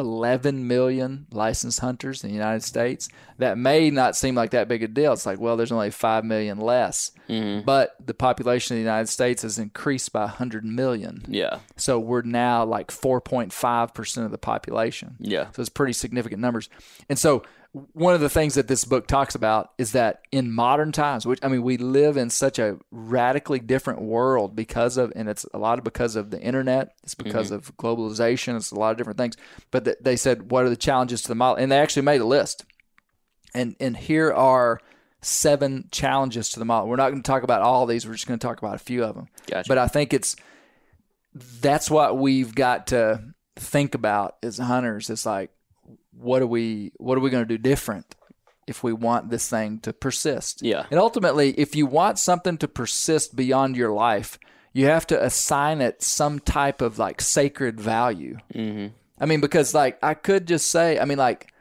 11 million licensed hunters in the United States. That may not seem like that big a deal. It's like, well, there's only 5 million less. Mm-hmm. But the population of the United States has increased by 100 million. Yeah. So we're now like 4.5% of the population. Yeah. So it's pretty significant numbers. And so one of the things that this book talks about is that in modern times, which I mean, we live in such a radically different world because of, and it's a lot of because of the internet, it's because mm-hmm. of globalization, it's a lot of different things. But th- they said, what are the challenges to the model? And they actually made a list. And and here are seven challenges to the model. We're not going to talk about all these. We're just going to talk about a few of them. Gotcha. But I think it's that's what we've got to think about as hunters. It's like, what are we what are we going to do different if we want this thing to persist? Yeah. And ultimately, if you want something to persist beyond your life, you have to assign it some type of like sacred value. Mm-hmm. I mean, because like I could just say, I mean, like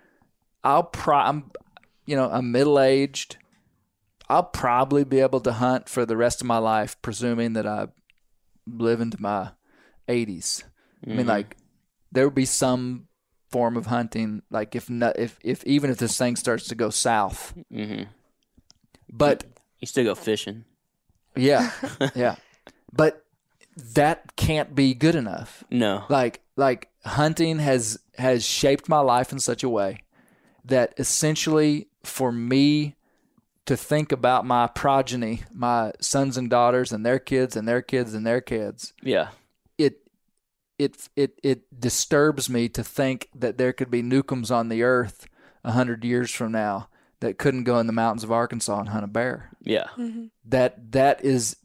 I'll pro- I'm, you know, I'm middle aged. I'll probably be able to hunt for the rest of my life, presuming that I live into my 80s. I mean, like, there would be some form of hunting, like if not, if if even if this thing starts to go south. hmm But You still go fishing. yeah, yeah, but that can't be good enough. No. like like hunting has has shaped my life in such a way that essentially for me to think about my progeny my sons and daughters and their kids and their kids and their kids Yeah. It it it it disturbs me to think that there could be Newcombs on the earth a hundred years from now that couldn't go in the mountains of Arkansas and hunt a bear Yeah. Mm-hmm. that that is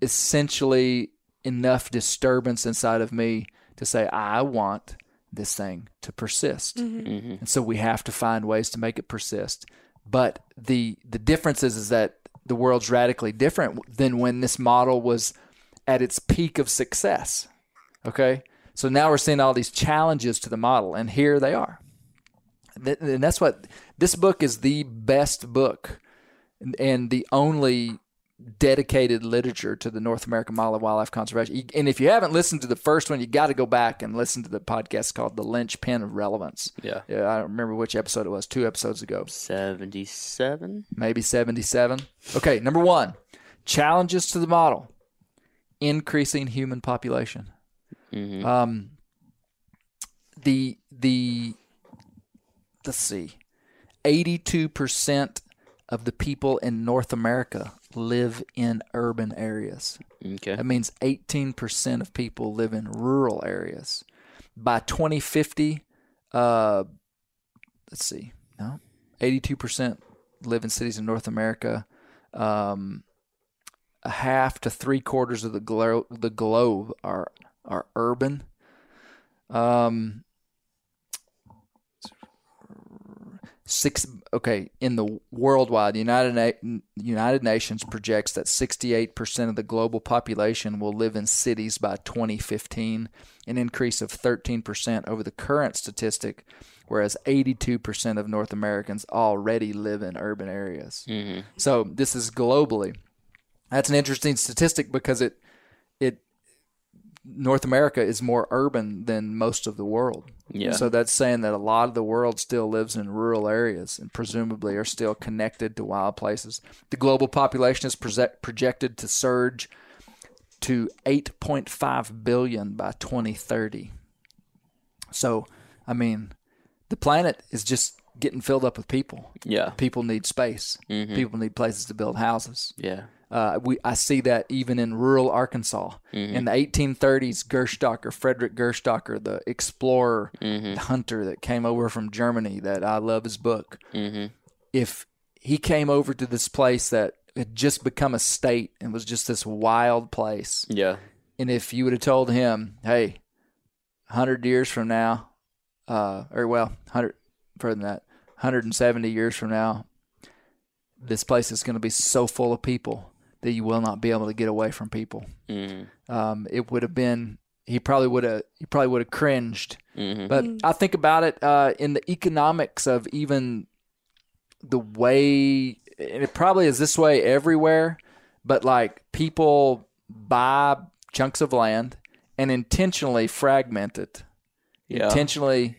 essentially enough disturbance inside of me to say I want this thing to persist. Mm-hmm. Mm-hmm. And so we have to find ways to make it persist. But the the difference is, is that the world's radically different than when this model was at its peak of success. Okay? So now we're seeing all these challenges to the model and here they are. And that's what this book is the best book and- the only dedicated literature to the North American model of wildlife conservation. And if you haven't listened to the first one, you got to go back and listen to the podcast called "The Lynchpin of Relevance." Yeah. yeah, I don't remember which episode it was. Two episodes ago, 77? maybe seventy-seven. Okay, number one: challenges to the model, increasing human population. Mhm. Um, the the let's see, eighty-two percent of the people in North America live in urban areas. Okay. That means 18% of people live in rural areas. By 2050, uh, let's see, no, 82% live in cities in North America. Um, a half to three quarters of the glo- the globe are are urban. Um, six okay in the worldwide the united Na- united nations projects that 68% of the global population will live in cities by 2015 an increase of 13% over the current statistic whereas 82% of north americans already live in urban areas. Hmm so this is globally. That's an interesting statistic because it North America is more urban than most of the world. Yeah. So that's saying that a lot of the world still lives in rural areas and presumably are still connected to wild places. The global population is proje- projected to surge to 8.5 billion by 2030. So, I mean, the planet is just getting filled up with people. Yeah. People need space. Mhm. People need places to build houses. Yeah. Uh, we I see that even in rural Arkansas. Mm-hmm. In the 1830s, Gerstäcker, Frederick Gerstäcker, the explorer, Mm-hmm. the hunter that came over from Germany, that I love his book. Mm-hmm. If he came over to this place that had just become a state and was just this wild place, Yeah. and if you would have told him, hey, 100 years from now, uh, or well, 100, further than that, 170 years from now, this place is going to be so full of people that you will not be able to get away from people. Mm-hmm. Um, it would have been, he probably would have, he probably would have cringed. Mm-hmm. But I think about it uh, in the economics of even the way, and it probably is this way everywhere, but like people buy chunks of land and intentionally fragment it, Yeah. intentionally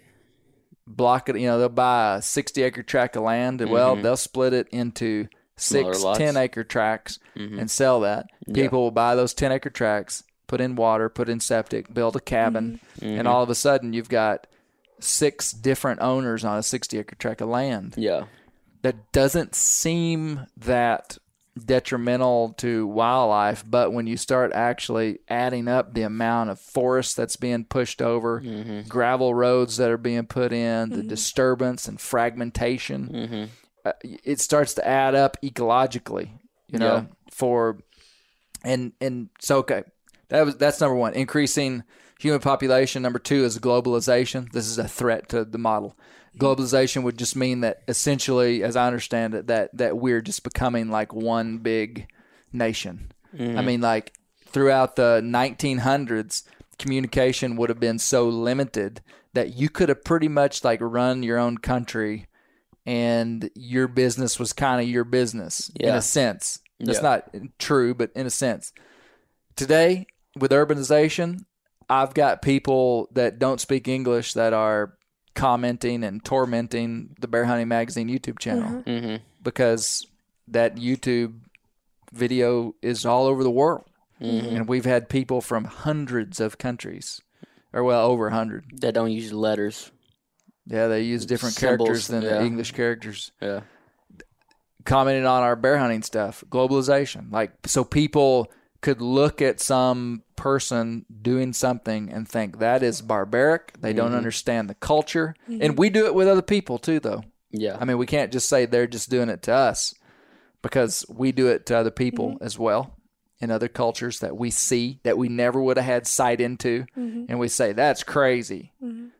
block it. You know, they'll buy a 60 acre tract of land and well, they'll split it into Smaller six, lots. 10 acre tracts mm-hmm. and sell that. People will buy those 10 acre tracts, put in water, put in septic, build a cabin, mm-hmm. and all of a sudden you've got six different owners on a 60 acre tract of land. Yeah. That doesn't seem that detrimental to wildlife, but when you start actually adding up the amount of forest that's being pushed over, mm-hmm. gravel roads that are being put in, the disturbance and fragmentation, uh, Uh, it starts to add up ecologically, you know, Yeah. for and and so okay. That was that's number 1, increasing human population. Number 2 is globalization. This is a threat to the model. Globalization would just mean that essentially as I understand it that that we're just becoming like one big nation. I mm-hmm. mean like throughout the 1900s communication would have been so limited that you could have pretty much like run your own country and your business was kind of your business in a sense. That's Yeah. not true, but in a sense. Today, with urbanization, I've got people that don't speak English that are commenting and tormenting the Bear Hunting Magazine YouTube channel hmm because that YouTube video is all over the world. Mm-hmm. And we've had people from hundreds of countries, or well, over a hundred. That don't use letters. Yeah, they use different Symbols, characters than the. English characters. Yeah. Commenting on our bear hunting stuff, globalization. Like, so people could look at some person doing something and think that is barbaric. They Mm-hmm. don't understand the culture. Mm-hmm. And we do it with other people too, though. Yeah. I mean, we can't just say they're just doing it to us because we do it to other people mm-hmm. as well in other cultures that we see that we never would have had sight into. Mm-hmm. And we say, that's crazy.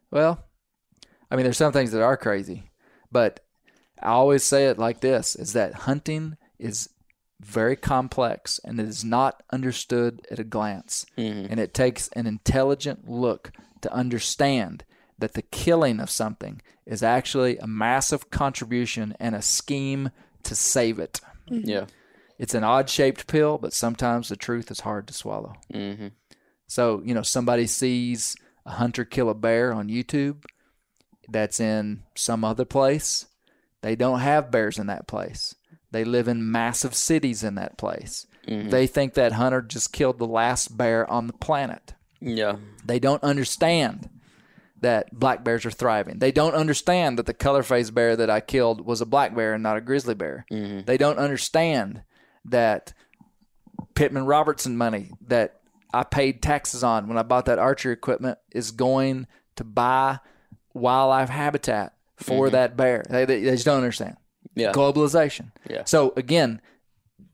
Well, I mean, there's some things that are crazy, but I always say it like this is that hunting is very complex and it is not understood at a glance. And it takes an intelligent look to understand that the killing of something is actually a massive contribution and a scheme to save it. yeah. It's an odd shaped pill, but sometimes the truth is hard to swallow. hmm So, you know, somebody sees a hunter kill a bear on YouTube that's in some other place. They don't have bears in that place. They live in massive cities in that place. Mm-hmm. They think that hunter just killed the last bear on the planet. Yeah. They don't understand that black bears are thriving. They don't understand that the color phase bear that I killed was a black bear and not a grizzly bear. Mm-hmm. They don't understand that Pittman Robertson money that I paid taxes on when I bought that archery equipment is going to buy wildlife habitat for mm-hmm. that bear. They, they, they just don't understand. Yeah. Globalization. Yeah. So again,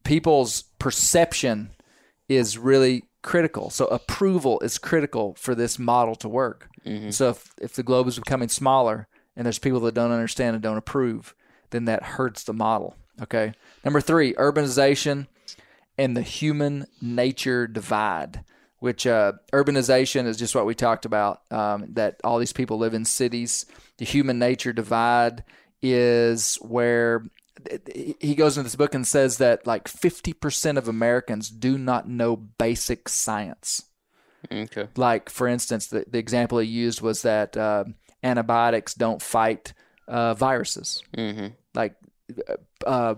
people's perception is really critical. So approval is critical for this model to work. Mm-hmm. So if, if the globe is becoming smaller and there's people that don't understand and don't approve, then that hurts the model. Okay. Number three, urbanization and the human nature divide, which uh, urbanization is just what we talked about. Um, that all these people live in cities. The human nature divide is where he goes into this book and says that like 50% of Americans do not know basic science. Okay. Like, for instance, the, the example he used was that uh, antibiotics don't fight uh, viruses. hmm Like, uh,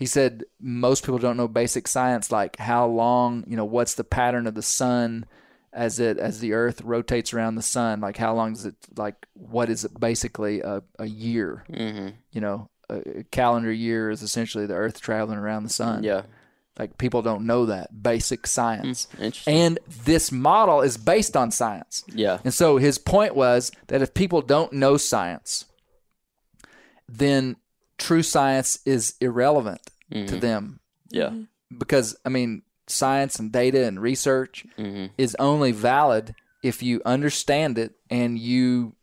he said most people don't know basic science, like how long, you know, what's the pattern of the sun as it as the Earth rotates around the sun. Like, how long does it? Like, what is it basically a, a year? hmm You know, a calendar year is essentially the Earth traveling around the sun. Yeah. Like people don't know that basic science. Interesting. And this model is based on science. yeah. And so his point was that if people don't know science, then true science is irrelevant to mm-hmm. them. Yeah. Mm-hmm. Because, I mean, science and data and research hmm is only valid if you understand it and you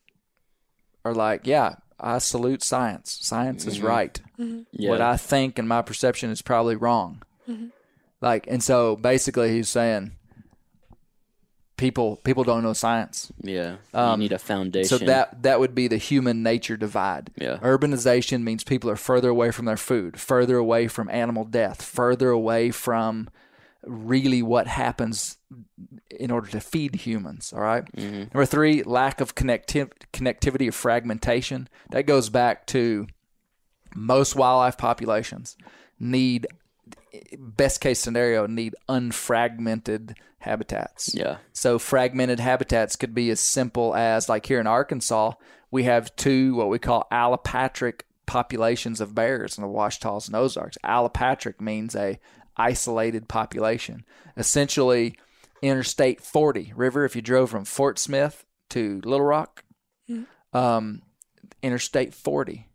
are like, yeah, I salute science. Science is mm-hmm. right. Yeah. What I think and my perception is probably wrong. Like, and so basically, he's saying people people don't know science. yeah. Um, you need a foundation. So that that would be the human nature divide. Yeah. Urbanization means people are further away from their food, further away from animal death, further away from really what happens in order to feed humans. All right? Number three, lack of connectiv- connectivity or fragmentation. That goes back to most wildlife populations need best case scenario need unfragmented habitats. Yeah. So fragmented habitats could be as simple as like here in Arkansas, we have two what we call allopatric populations of bears in the Ouachitas and Ozarks. Allopatric means a isolated population. Essentially, Interstate 40 river. If you drove from Fort Smith to Little Rock, um, Interstate 40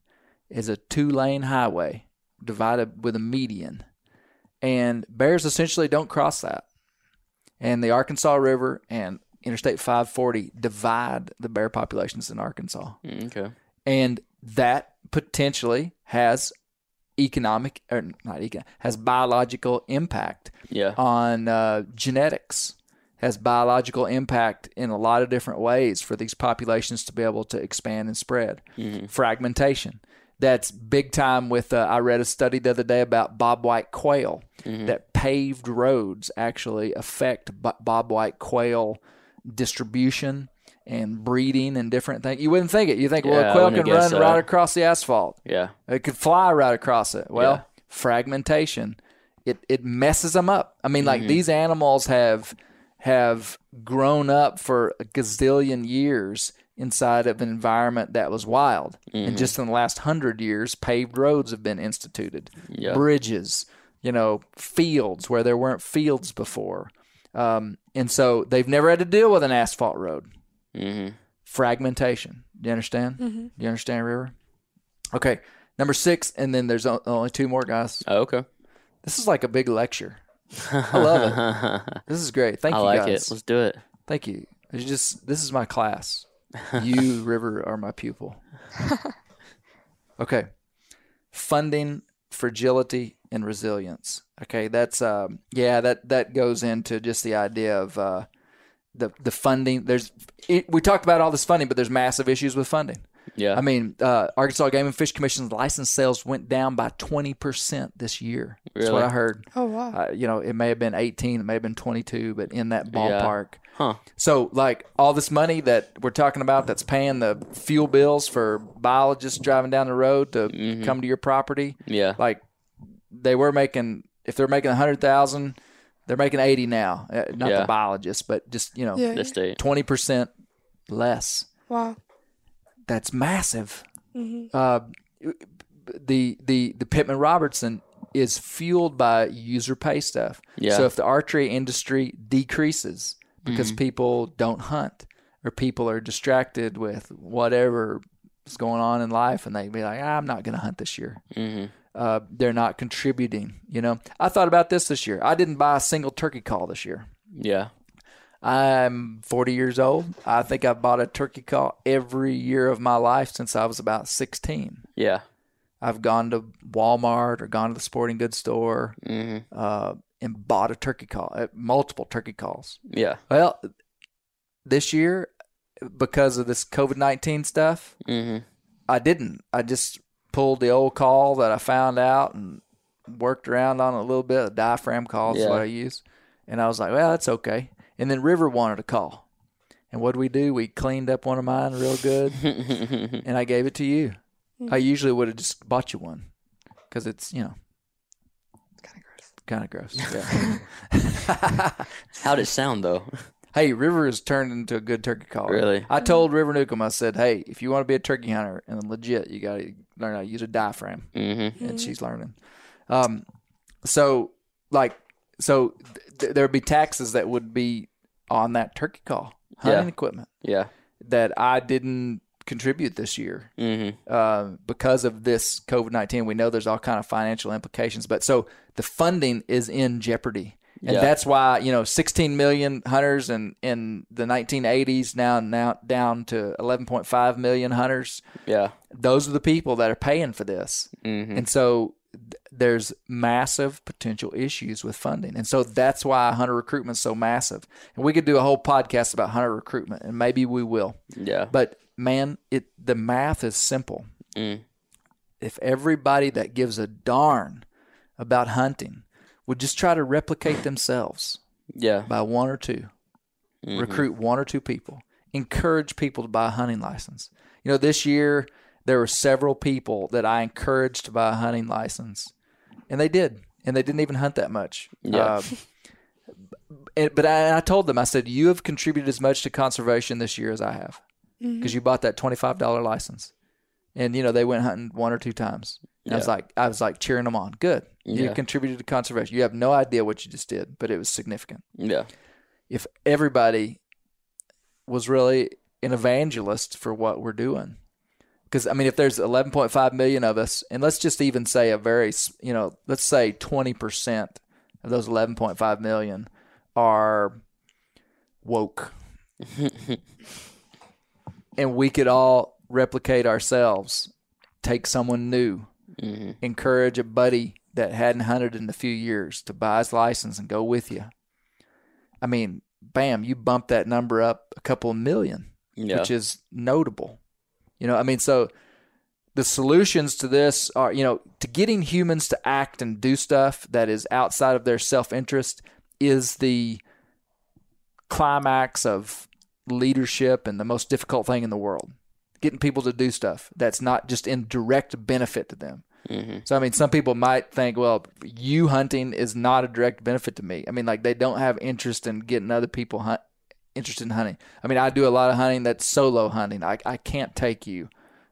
is a two-lane highway divided with a median, and bears essentially don't cross that and the Arkansas River and Interstate 540 divide the bear populations in Arkansas. Mm, Okay. And that potentially has economic or not econ has biological impact Yeah. on uh, genetics has biological impact in a lot of different ways for these populations to be able to expand and spread fragmentation that's big time with. Uh, I read a study the other day about bobwhite quail that paved roads actually affect bo- bobwhite quail distribution and breeding and different things. You wouldn't think it. You think, well, Yeah, a quail can run guessed right across the asphalt. Yeah. It could fly right across it. Well, Yeah. fragmentation, it it messes them up. I mean, Mm-hmm. like these animals have have grown up for a gazillion years inside of an environment that was wild, Mm-hmm. and just in the last hundred years, paved roads have been instituted, Yeah. bridges, you know, fields where there weren't fields before, um, and so they've never had to deal with an asphalt road hmm fragmentation. Do you understand? Do you understand, River? Okay, number six, and then there's only two more guys. Oh, okay. This is like a big lecture. I love it. This is great. Thank I you, like guys. it. Let's do it. Thank you. It's just this is my class. You, River, are my pupil. Okay, funding, fragility, and resilience. Okay, that's um, yeah, that that goes into just the idea of uh, the the funding. There's it, we talked about all this funding, but there's massive issues with funding. Yeah. I mean, uh, Arkansas Game and Fish Commission's license sales went down by 20% this year. That's what I heard. Oh wow. Uh, you know, it may have been 18, it may have been 22, but in that ballpark. Huh. So, like, all this money that we're talking about that's paying the fuel bills for biologists driving down the road to come to your property, Yeah. like, they were making, if they're making 100000 they're making 80 now. Uh, Not Yeah. the biologists, but just, you know, yeah. This state. 20% less Wow. That's massive. Uh, the the the Pittman Robertson is fueled by user pay stuff. Yeah. So if the archery industry decreases because people don't hunt or people are distracted with whatever is going on in life and they be like, "Ah, I'm not going to hunt this year. hmm Uh, they're not contributing. You know, I thought about this this year. I didn't buy a single turkey call this year. Yeah. I'm 40 years old. I think I've bought a turkey call every year of my life since I was about 16. Yeah. I've gone to Walmart or gone to the sporting goods store hmm uh, and bought a turkey call, uh, multiple turkey calls. Yeah. Well, this year, because of this COVID 19 stuff, hmm I didn't. I just pulled the old call that I found out and worked around on it a little bit. A diaphragm call is Yeah. what I use. And I was like, well, that's okay. And then River wanted a call. And what did we do? We cleaned up one of mine real good and I gave it to you. I usually would have just bought you one because it's, you know, kind of gross. Kinda gross. Yeah. How'd it sound though? hey, River has turned into a good turkey caller. Really? I told River Newcomb, I said, hey, if you want to be a turkey hunter and legit, you got to learn how to use a diaphragm. hmm and she's learning. Um, so like, so th- there'd be taxes that would be on that turkey call, hunting Yeah. equipment Yeah. that I didn't contribute this year hmm uh, because of this COVID nineteen. We know there's all kind of financial implications, but so the funding is in jeopardy. And Yeah. that's why you know 16 million hunters in, in the 1980s now now down to 11.5 million hunters Yeah. those are the people that are paying for this. Mhm. And so there's massive potential issues with funding. And so that's why hunter recruitment is so massive. And we could do a whole podcast about hunter recruitment, and maybe we will. Yeah. But man, it the math is simple. Mm. If everybody that gives a darn about hunting would just try to replicate themselves Yeah. by one or 2 recruit one or two people, encourage people to buy a hunting license. You know, this year there were several people that I encouraged to buy a hunting license, and they did, and they didn't even hunt that much. Yeah. Um, and, but I, I told them, I said, you have contributed as much to conservation this year as I have, because you bought that twenty five dollar license, and you know they went hunting one or two times. And I was like, I was like cheering them on. Good, you contributed to conservation. You have no idea what you just did, but it was significant Yeah. if everybody was really an evangelist for what we're doing because i mean if there's 11.5 million of us and let's just even say a very you know let's say 20% of those 11.5 million are woke and we could all replicate ourselves take someone new mm-hmm. encourage a buddy that hadn't hunted in a few years to buy his license and go with you I mean, bam, you bump that number up a couple of million, Yeah. which is notable. You know, I mean, so the solutions to this are, you know, to getting humans to act and do stuff that is outside of their self interest is the climax of leadership and the most difficult thing in the world. Getting people to do stuff that's not just in direct benefit to them. Mm-hmm. So I mean, some people might think, well, you hunting is not a direct benefit to me. I mean, like they don't have interest in getting other people hunt interested in hunting. I mean, I do a lot of hunting that's solo hunting. I I can't take you.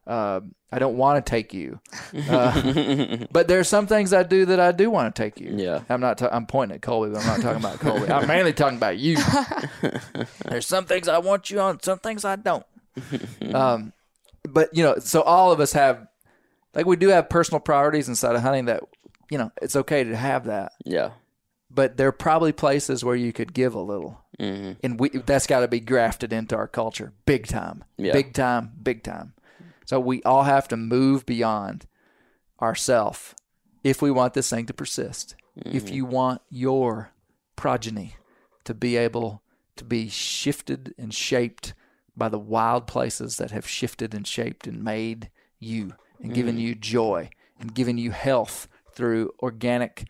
Uh, I don't want to take you. Uh, but there are some things I do that I do want to take you. Yeah. I'm not. Ta- I'm pointing at Colby, but I'm not talking about Colby. I'm mainly talking about you. There's some things I want you on, some things I don't. Um, but you know, so all of us have, like, we do have personal priorities inside of hunting that, you know, it's okay to have that. Yeah. But there are probably places where you could give a little, Mm-hmm. and we that's got to be grafted into our culture, big time, Yeah. big time, big time. So we all have to move beyond ourself if we want this thing to persist. If you want your progeny to be able to be shifted and shaped by the wild places that have shifted and shaped and made you and given you joy and given you health through organic,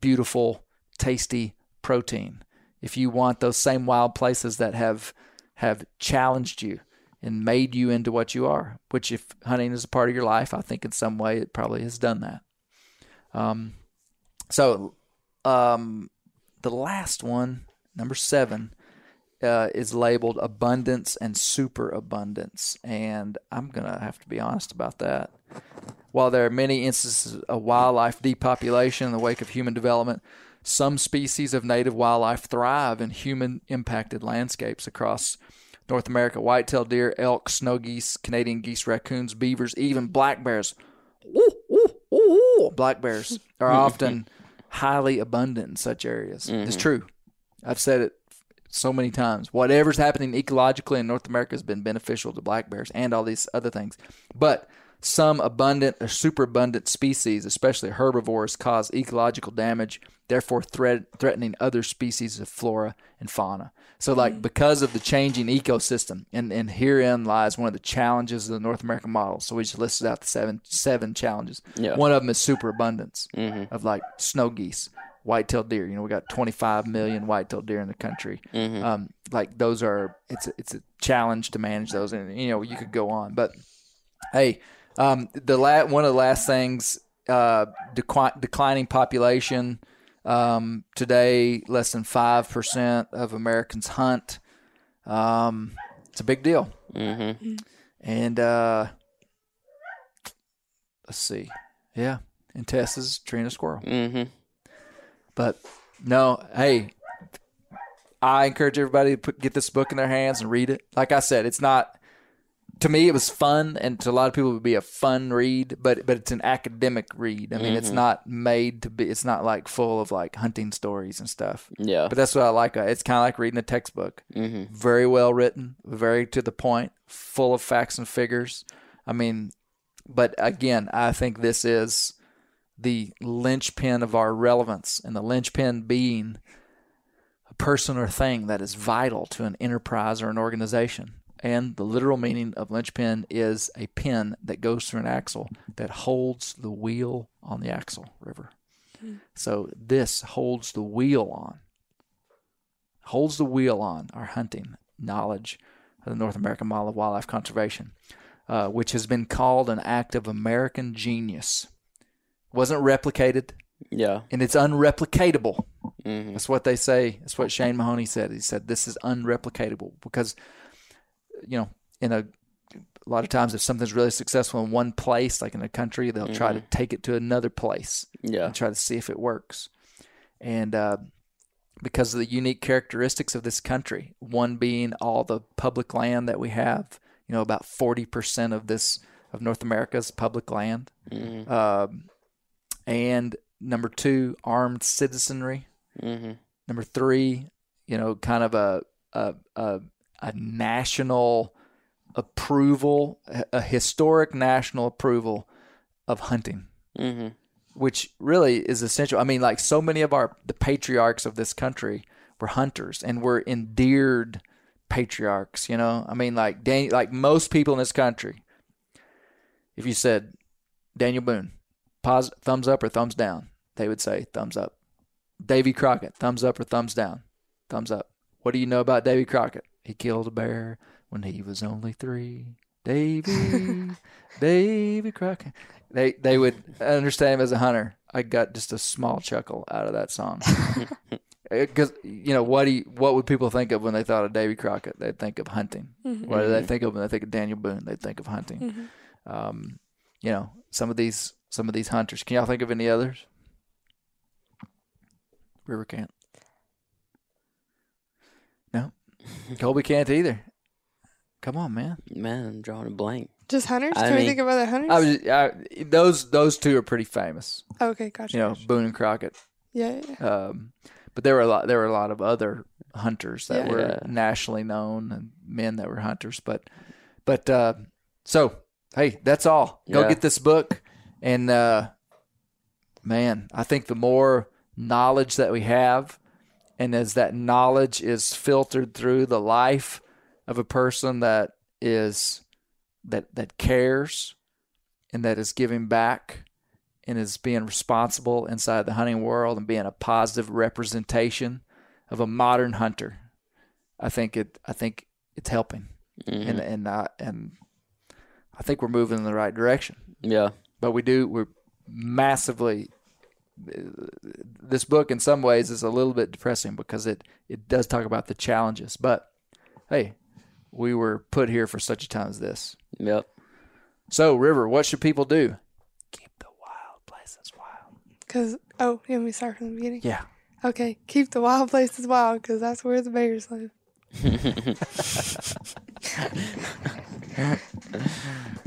beautiful, tasty protein. If you want those same wild places that have have challenged you and made you into what you are, which if hunting is a part of your life, I think in some way it probably has done that. Um, so um, the last one, number seven, uh, is labeled abundance and superabundance, and I'm gonna have to be honest about that. While there are many instances of wildlife depopulation in the wake of human development, some species of native wildlife thrive in human impacted landscapes across North America. White-tailed deer, elk, snow geese, Canadian geese, raccoons, beavers, even black bears. Ooh, ooh, ooh. Black bears are often highly abundant in such areas. It's mm-hmm. true. I've said it so many times. Whatever's happening ecologically in North America has been beneficial to black bears and all these other things. But some abundant or superabundant species, especially herbivores, cause ecological damage, therefore threat, threatening other species of flora and fauna. So, like, mm. because of the changing ecosystem, and, and herein lies one of the challenges of the North American model. So, we just listed out the seven seven challenges. Yeah. One of them is superabundance mm-hmm. of like snow geese, white-tailed deer. You know, we got 25 million white-tailed deer in the country. Mm-hmm. Um, like those are it's a, it's a challenge to manage those, and you know you could go on, but hey, um, the la- one of the last things uh, decli- declining population. Um, today, less than five percent of Americans hunt. Um, it's a big deal. Mm-hmm. And uh, let's see, yeah, and Tessa's treeing a squirrel. Mm-hmm. But no, hey, I encourage everybody to put, get this book in their hands and read it. Like I said, it's not to me. It was fun, and to a lot of people, it would be a fun read. But but it's an academic read. I mean, it's not made to be. It's not like full of like hunting stories and stuff. Yeah. But that's what I like. It's kind of like reading a textbook. Mm-hmm. Very well written, very to the point, full of facts and figures. I mean, but again, I think this is the linchpin of our relevance, and the linchpin being a person or thing that is vital to an enterprise or an organization. And the literal meaning of linchpin is a pin that goes through an axle that holds the wheel on the axle, River. So this holds the wheel on, holds the wheel on our hunting knowledge of the North American model of wildlife conservation, uh, which has been called an act of American genius. Wasn't replicated, Yeah. and it's unreplicatable. Mm-hmm. That's what they say. That's what Shane Mahoney said. He said this is unreplicatable because, you know, in a, a lot of times if something's really successful in one place, like in a country, they'll try to take it to another place Yeah. and try to see if it works. And uh, because of the unique characteristics of this country, one being all the public land that we have, you know, about forty percent of this of North America's public land, Mm-hmm. um, and number two, armed citizenry. Mm-hmm. Number three, you know, kind of a a a, a national approval, a- historic national approval of hunting Mm-hmm. which really is essential. I mean, like so many of our the patriarchs of this country were hunters and were endeared patriarchs. You know, I mean, like Dan, like most people in this country. if you said Daniel Boone, pos- thumbs up or thumbs down, they would say thumbs up. Davy Crockett, thumbs up or thumbs down, thumbs up. What do you know about Davy Crockett? He killed a bear when he was only three. Davy, Davy Crockett. They they would understand him as a hunter. I got just a small chuckle out of that song. Uh, because you know what do you, what would people think of when they thought of Davy Crockett? They'd think of hunting. Mm-hmm. What do they mm-hmm. think of when they think of Daniel Boone? They'd think of hunting. Mm-hmm. Um, you know some of these some of these hunters. Can y'all think of any others? River can't. No, Colby can't either. Come on, man. Man, I'm drawing a blank. Just hunters? I Can we mean- think of other hunters? I was I, those those two are pretty famous. okay, gotcha. You know, gotcha. Boone and Crockett. Yeah, yeah, yeah. Um, but there were a lot. There were a lot of other hunters that Yeah. were Yeah. nationally known and men that were hunters. But, but uh, so hey, that's all. Go Yeah. get this book, and uh, man, I think the more knowledge that we have, and as that knowledge is filtered through the life of a person that is that that cares and that is giving back and is being responsible inside the hunting world and being a positive representation of a modern hunter. I think it. I think it's helping, Mm-hmm. and and I and I think we're moving in the right direction. Yeah. But we do. We're massively. This book, in some ways, is a little bit depressing because it it does talk about the challenges. But hey, we were put here for such a time as this. Yep. So, River, what should people do? Keep the wild places wild. Because, oh, you want me to start from the beginning? Yeah. Okay, keep the wild places wild because that's where the bears live.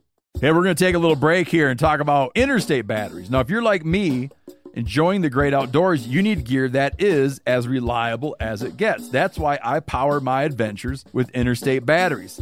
Hey, we're going to take a little break here and talk about interstate batteries. Now, if you're like me, enjoying the great outdoors, you need gear that is as reliable as it gets. That's why I power my adventures with interstate batteries.